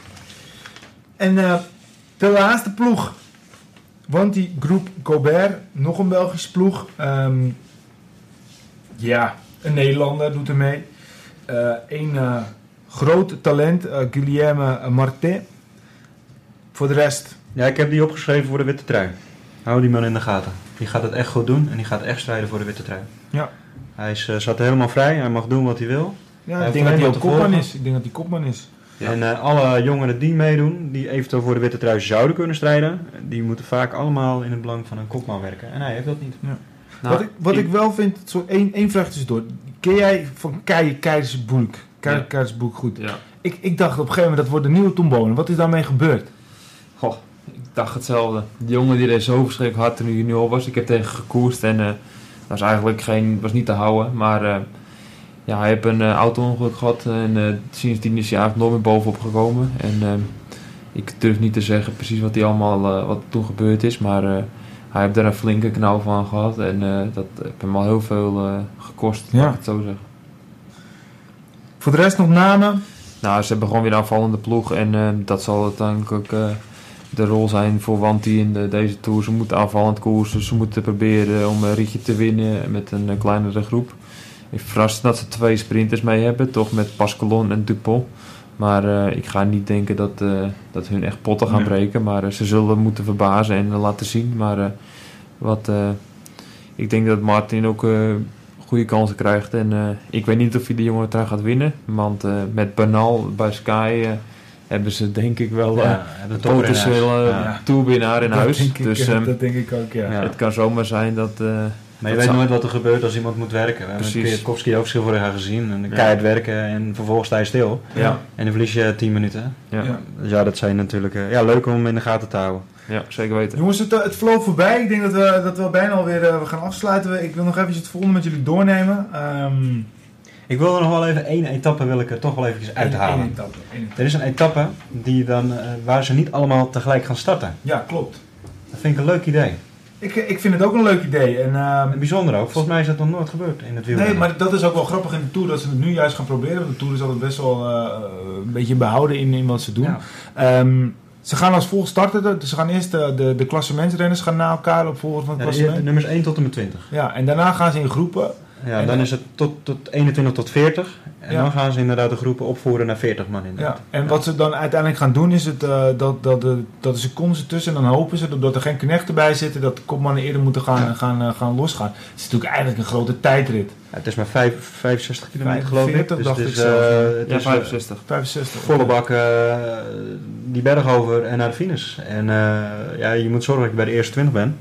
En eh, de laatste ploeg. Want die groep Gobert, nog een Belgische ploeg. Ehm, ja, een Nederlander doet er mee. Eén groot talent, eh Guillaume Martin. Voor de rest, Ja, ik heb die opgeschreven voor de witte trui. Hou die man in de gaten. Die gaat het echt goed doen en die gaat echt strijden voor de witte trui. Ja. Hij is, eh, zat helemaal vrij, hij mag doen wat hij wil. Ja, ik denk dat hij ook kopman is. Ik denk dat hij kopman is. Ja. En eh, alle jongeren die meedoen, die eventueel voor de witte trui zouden kunnen strijden, die moeten vaak allemaal in het belang van een kopman werken. En hij heeft dat niet. Nou, wat ik, wat ik, wel vind, zo één, één vraag tussendoor. Ken jij van Kei Keizersboek? Ja. Keizersboek goed. Ja. Ik, ik dacht op een gegeven moment dat wordt de nieuwe Tom Bonen. Wat is daarmee gebeurd? Goh, ik dacht hetzelfde. Die jongen die reed zo verschrikkelijk hard toen hij junior was. Ik heb tegen gekoerst en eh, dat was eigenlijk geen, was niet te houden. Maar eh, ja, hij heeft een eh, auto-ongeluk gehad en eh, sindsdien is hij eigenlijk nooit meer bovenop gekomen. En eh, ik durf niet te zeggen precies wat, hij allemaal, eh, wat toen gebeurd is, maar eh, hij heeft daar een flinke knauw van gehad. En eh, dat heeft hem al heel veel eh, gekost, Ja. laat ik het zo zeggen. Voor de rest nog namen. Nou, ze hebben gewoon weer een aanvallende ploeg. En eh, dat zal uiteindelijk ook eh, de rol zijn voor Wanti in de, deze Tour. Ze moeten aanvallend koersen. Ze moeten proberen om een ritje te winnen met een eh, kleinere groep. Ik verrast dat ze twee sprinters mee hebben. Toch met Pascalon en Dupont. Maar eh, ik ga niet denken dat, eh, dat hun echt potten gaan Nee. breken. Maar eh, ze zullen moeten verbazen en laten zien. Maar wat... ik denk dat Martin ook goede kansen krijgt. En ik weet niet of hij de jonge trui gaat winnen. Want met Bernal bij Sky hebben ze denk ik wel Ja, huis. potentiële Ja. toerwinnaar in Dat huis. ik, dus eh, ehm, dat denk ik ook, ja. Ja. het kan zomaar zijn dat... Maar je weet zou- nooit wat er gebeurt als iemand moet werken. We hebben. Kwiatkowski ook veel vorig jaar gezien. En dan Ja. keihard werken en vervolgens sta je stil. ja, En dan verlies je 10 minuten. ja, Ja. Dus ja, dat zijn natuurlijk eh, ja, leuk om in de gaten te houden. ja, zeker weten. Jongens, het, eh, het vloog voorbij. Ik denk dat we, dat we bijna alweer we gaan afsluiten. Ik wil nog even het volgende met jullie doornemen. Ehm Ik wil er nog wel even één etappe wil ik er toch wel eventjes uithalen. één etappe, één etappe. Er is een etappe die dan, waar ze niet allemaal tegelijk gaan starten. Ja, klopt. Dat vind ik een leuk idee. Ik, ik vind het ook een leuk idee. En, ehm, Bijzonder ook. Volgens mij is dat nog nooit gebeurd in het nee, wielrennen. maar dat is ook wel grappig in de Tour dat ze het nu juist gaan proberen. Want de Tour is altijd best wel eh, een beetje behouden in, in wat ze doen. Ja. Ehm, ze gaan als volgt starten. Dus ze gaan eerst de, de, de klassementsrenners gaan na elkaar op volgens van het Ja, klassement. nummers 1 tot en met 20. Ja, en daarna gaan ze in groepen. Ja, En dan dan- is het tot, tot 21 tot 40. En Ja. dan gaan ze inderdaad de groepen opvoeren naar 40 man. Ja. Inderdaad. En wat ze dan uiteindelijk gaan doen is het, eh, dat, dat, de, dat de secondes ertussen. En dan hopen ze dat er geen knechten bij zitten. Dat de kopmannen eerder moeten gaan, Ja. gaan, eh, gaan losgaan. Het is natuurlijk eigenlijk een grote tijdrit. Ja, het is maar vijf, 65 kilometer geloof ik. 45 Dus dacht het ik is, zelf, eh, ja. het Ja, is, eh, 65. 65. volle bak eh, die berg over en naar de finish. En eh, ja, je moet zorgen dat je bij de eerste 20 bent.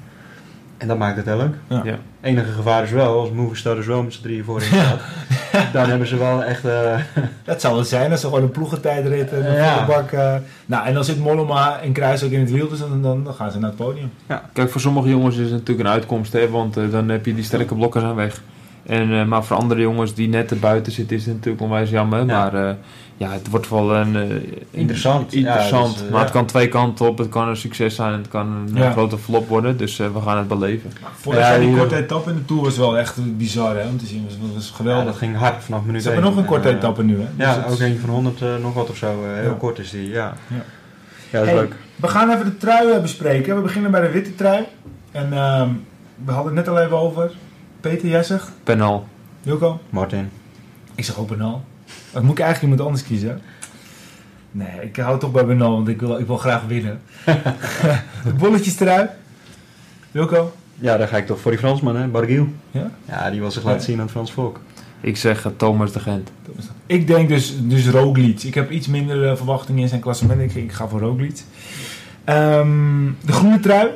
En dat maakt het heel leuk. Ja. Ja. enige gevaar is wel, als Movistar dus wel met z'n drieën voorin staat, dan hebben ze wel echt... eh, Dat zou het zijn als ze gewoon een ploegentijdrit en een Ja. bak. eh, nou, en dan zit Mollema en Kruis ook in het wiel. Dus dan, dan, dan gaan ze naar het podium. Kijk, voor sommige jongens is het natuurlijk een uitkomst, hè, want eh, dan heb je die sterke blokken aan weg. En, eh, maar voor andere jongens die net erbuiten zitten, is het natuurlijk onwijs jammer. Ja. Maar eh, ja, het wordt wel een, eh, Interessant. interessant. Ja, dus, maar het kan twee kanten op. Het kan een succes zijn en het kan een Ja. grote flop worden. Dus eh, we gaan het beleven. Vorig Ja, jaar die korte etappe in de Tour was wel echt bizar hè, om te zien. Dat was, geweldig. dat ging hard vanaf minuut ze hebben nog een korte etappe nu. Hè? Dus Ja, is- ook een van 100 eh, nog wat of zo. heel Ja. kort is die, ja. Ja. Ja, dat is Hey, leuk. We gaan even de trui bespreken. We beginnen bij de witte trui. En ehm, we hadden het net al even over. Peter, jij zegt? Penal. Wilco? Martin. Ik zeg ook Benal. Dan moet ik eigenlijk iemand anders kiezen. Nee, ik hou toch bij Benal, want ik wil, ik wil graag winnen. de bolletjes trui. Wilco? Ja, daar ga ik toch voor die Fransman, hè, Barguil. Ja? Ja, die wil zich Ja. laten zien aan het Frans volk. Ik zeg eh, Thomas de Gent. Ik denk dus, dus Roglic. Ik heb iets minder eh, verwachtingen in zijn klassement. Ik, ik ga voor Roglic. Ehm, de groene trui.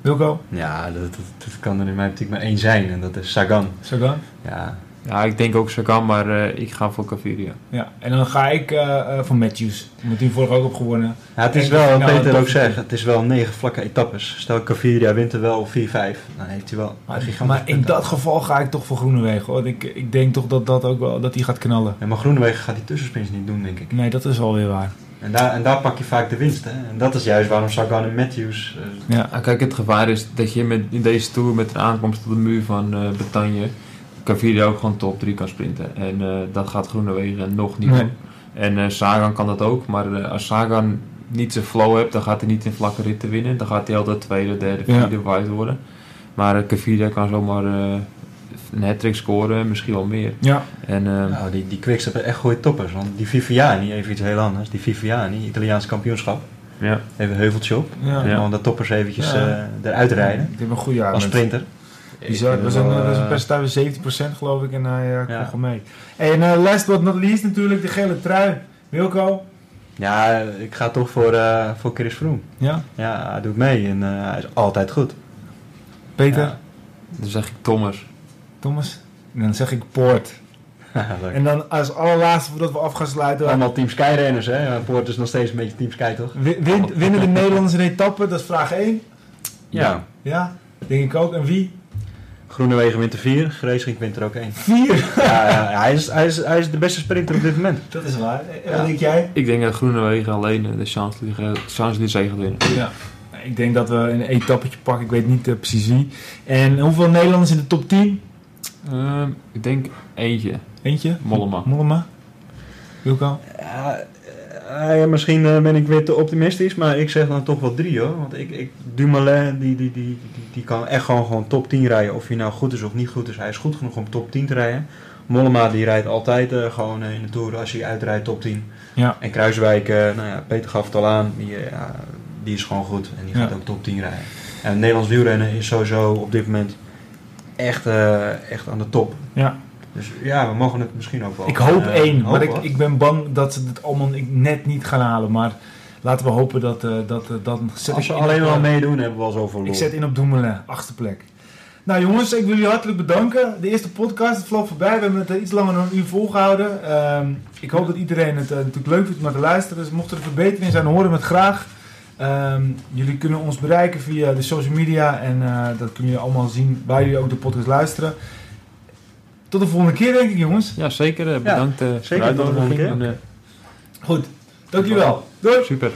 Wilco? Ja, dat, dat, dat kan er in mijn optiek maar één zijn en dat is Sagan. Sagan? Ja, Ja, ik denk ook Sagan, maar eh, ik ga voor Caviria. Ja, en dan ga ik eh, eh, voor Matthews. Omdat hij vorig ook op gewonnen. Ja, het is En wel, wat finale Peter ook top zegt, het is wel negen vlakke etappes. Stel Caviria wint er wel 4-5, dan heeft hij wel Maar, in dat geval ga ik toch voor Groenewegen. Hoor. Ik, ik denk toch dat dat ook wel dat hij gaat knallen. Ja, maar Groenewegen gaat die tussensprints niet doen, denk ik. Nee, dat is wel weer waar. En daar, en daar pak je vaak de winst, hè. En dat is juist waarom Sagan en Matthews... eh, Ja, Ja, kijk, het gevaar is dat je met, in deze tour met een aankomst tot de muur van eh Bretagne Caviria ook gewoon top 3 kan sprinten. En eh, dat gaat Groenewegen nog niet Nee. doen. En eh, Sagan kan dat ook, maar eh, als Sagan niet zijn flow hebt, dan gaat hij niet in vlakke ritten winnen. Dan gaat hij altijd tweede, derde, Ja. vierde wijd worden. Maar uh, Caviria kan zomaar eh, een hat scoren, misschien wel meer. ja. En eh, nou, die, die Quickstep hebben echt goede toppers. Want die Viviani, even iets heel anders. Die Viviani, Italiaans kampioenschap. ja. Even heuveltje op. ja. Gewoon de toppers eventjes Ja. eh, eruit rijden. Ik heb een goede jaar. Als met- sprinter. Bizar. Ik Dat was een, dat was een eh, percentage van 17% geloof ik. En hij uh, Ja. kon gewoon mee. En eh, last but not least natuurlijk de gele trui. Wilco? Ja, ik ga toch voor, eh voor Chris Froome. Ja? Ja, hij doet mee en eh, hij is altijd goed. Peter? Ja. dan zeg ik Thomas. Thomas? En dan zeg ik Poort. En dan als allerlaatste voordat we af gaan sluiten. Allemaal Team Sky renners, hè? Poort is nog steeds een beetje Team Sky, toch? wi- win- winnen de Nederlanders een etappe? Dat is vraag 1. Ja. Ja? Denk ik ook. En wie? Groenewegen wint er 4, Greesrink wint er ook 1. 4. ja, ja, hij, is, hij, is, hij is de beste sprinter op dit moment. Dat is waar. En Ja. wat denk jij? Ik denk dat Groenewegen alleen de Champs-Élysées gaat winnen. Ja. Ik denk dat we een etappetje pakken. Ik weet niet eh, precies wie. En hoeveel Nederlanders in de top 10? Ehm, ik denk eentje, Eentje? Mollema. Mollema? Wilco? Ja, eh, ja, misschien eh, ben ik weer te optimistisch, maar ik zeg dan toch wel 3 hoor. Want ik, ik, Dumoulin, die, die, die, die, die kan echt gewoon, gewoon top 10 rijden. Of hij nou goed is of niet goed is, hij is goed genoeg om top 10 te rijden. Mollema die rijdt altijd eh, gewoon in de Tour als hij uitrijdt top 10. Ja. En Kruiswijk, eh, nou ja, Peter gaf het al aan, die, ja, die is gewoon goed en die Ja. gaat ook top 10 rijden. En het Nederlands wielrennen is sowieso op dit moment echt, eh, echt aan de top. Ja. Dus ja, we mogen het misschien ook wel. Ik hoop eh, één, maar ik, ik ben bang dat ze het allemaal net niet gaan halen. Maar laten we hopen dat... eh dat, dat zet Als ze alleen wel meedoen, hebben we al zoveel Ik zet in op Doemelen, achtste plek. Nou jongens, ik wil jullie hartelijk bedanken. De eerste podcast, het vloog voorbij. We hebben het iets langer dan een uur volgehouden. Ehm, ik hoop dat iedereen het natuurlijk leuk vindt om naar te luisteren. Dus mochten er verbeteringen zijn, dan horen we het graag. Ehm, jullie kunnen ons bereiken via de social media. En eh, dat kunnen jullie allemaal zien waar jullie ook de podcast luisteren. Tot de volgende keer denk ik jongens. Ja, zeker. eh, Bedankt eh, voor de zeker. Tot de volgende uitnodiging. keer. En, Goed, dankjewel. Doei. eh, super.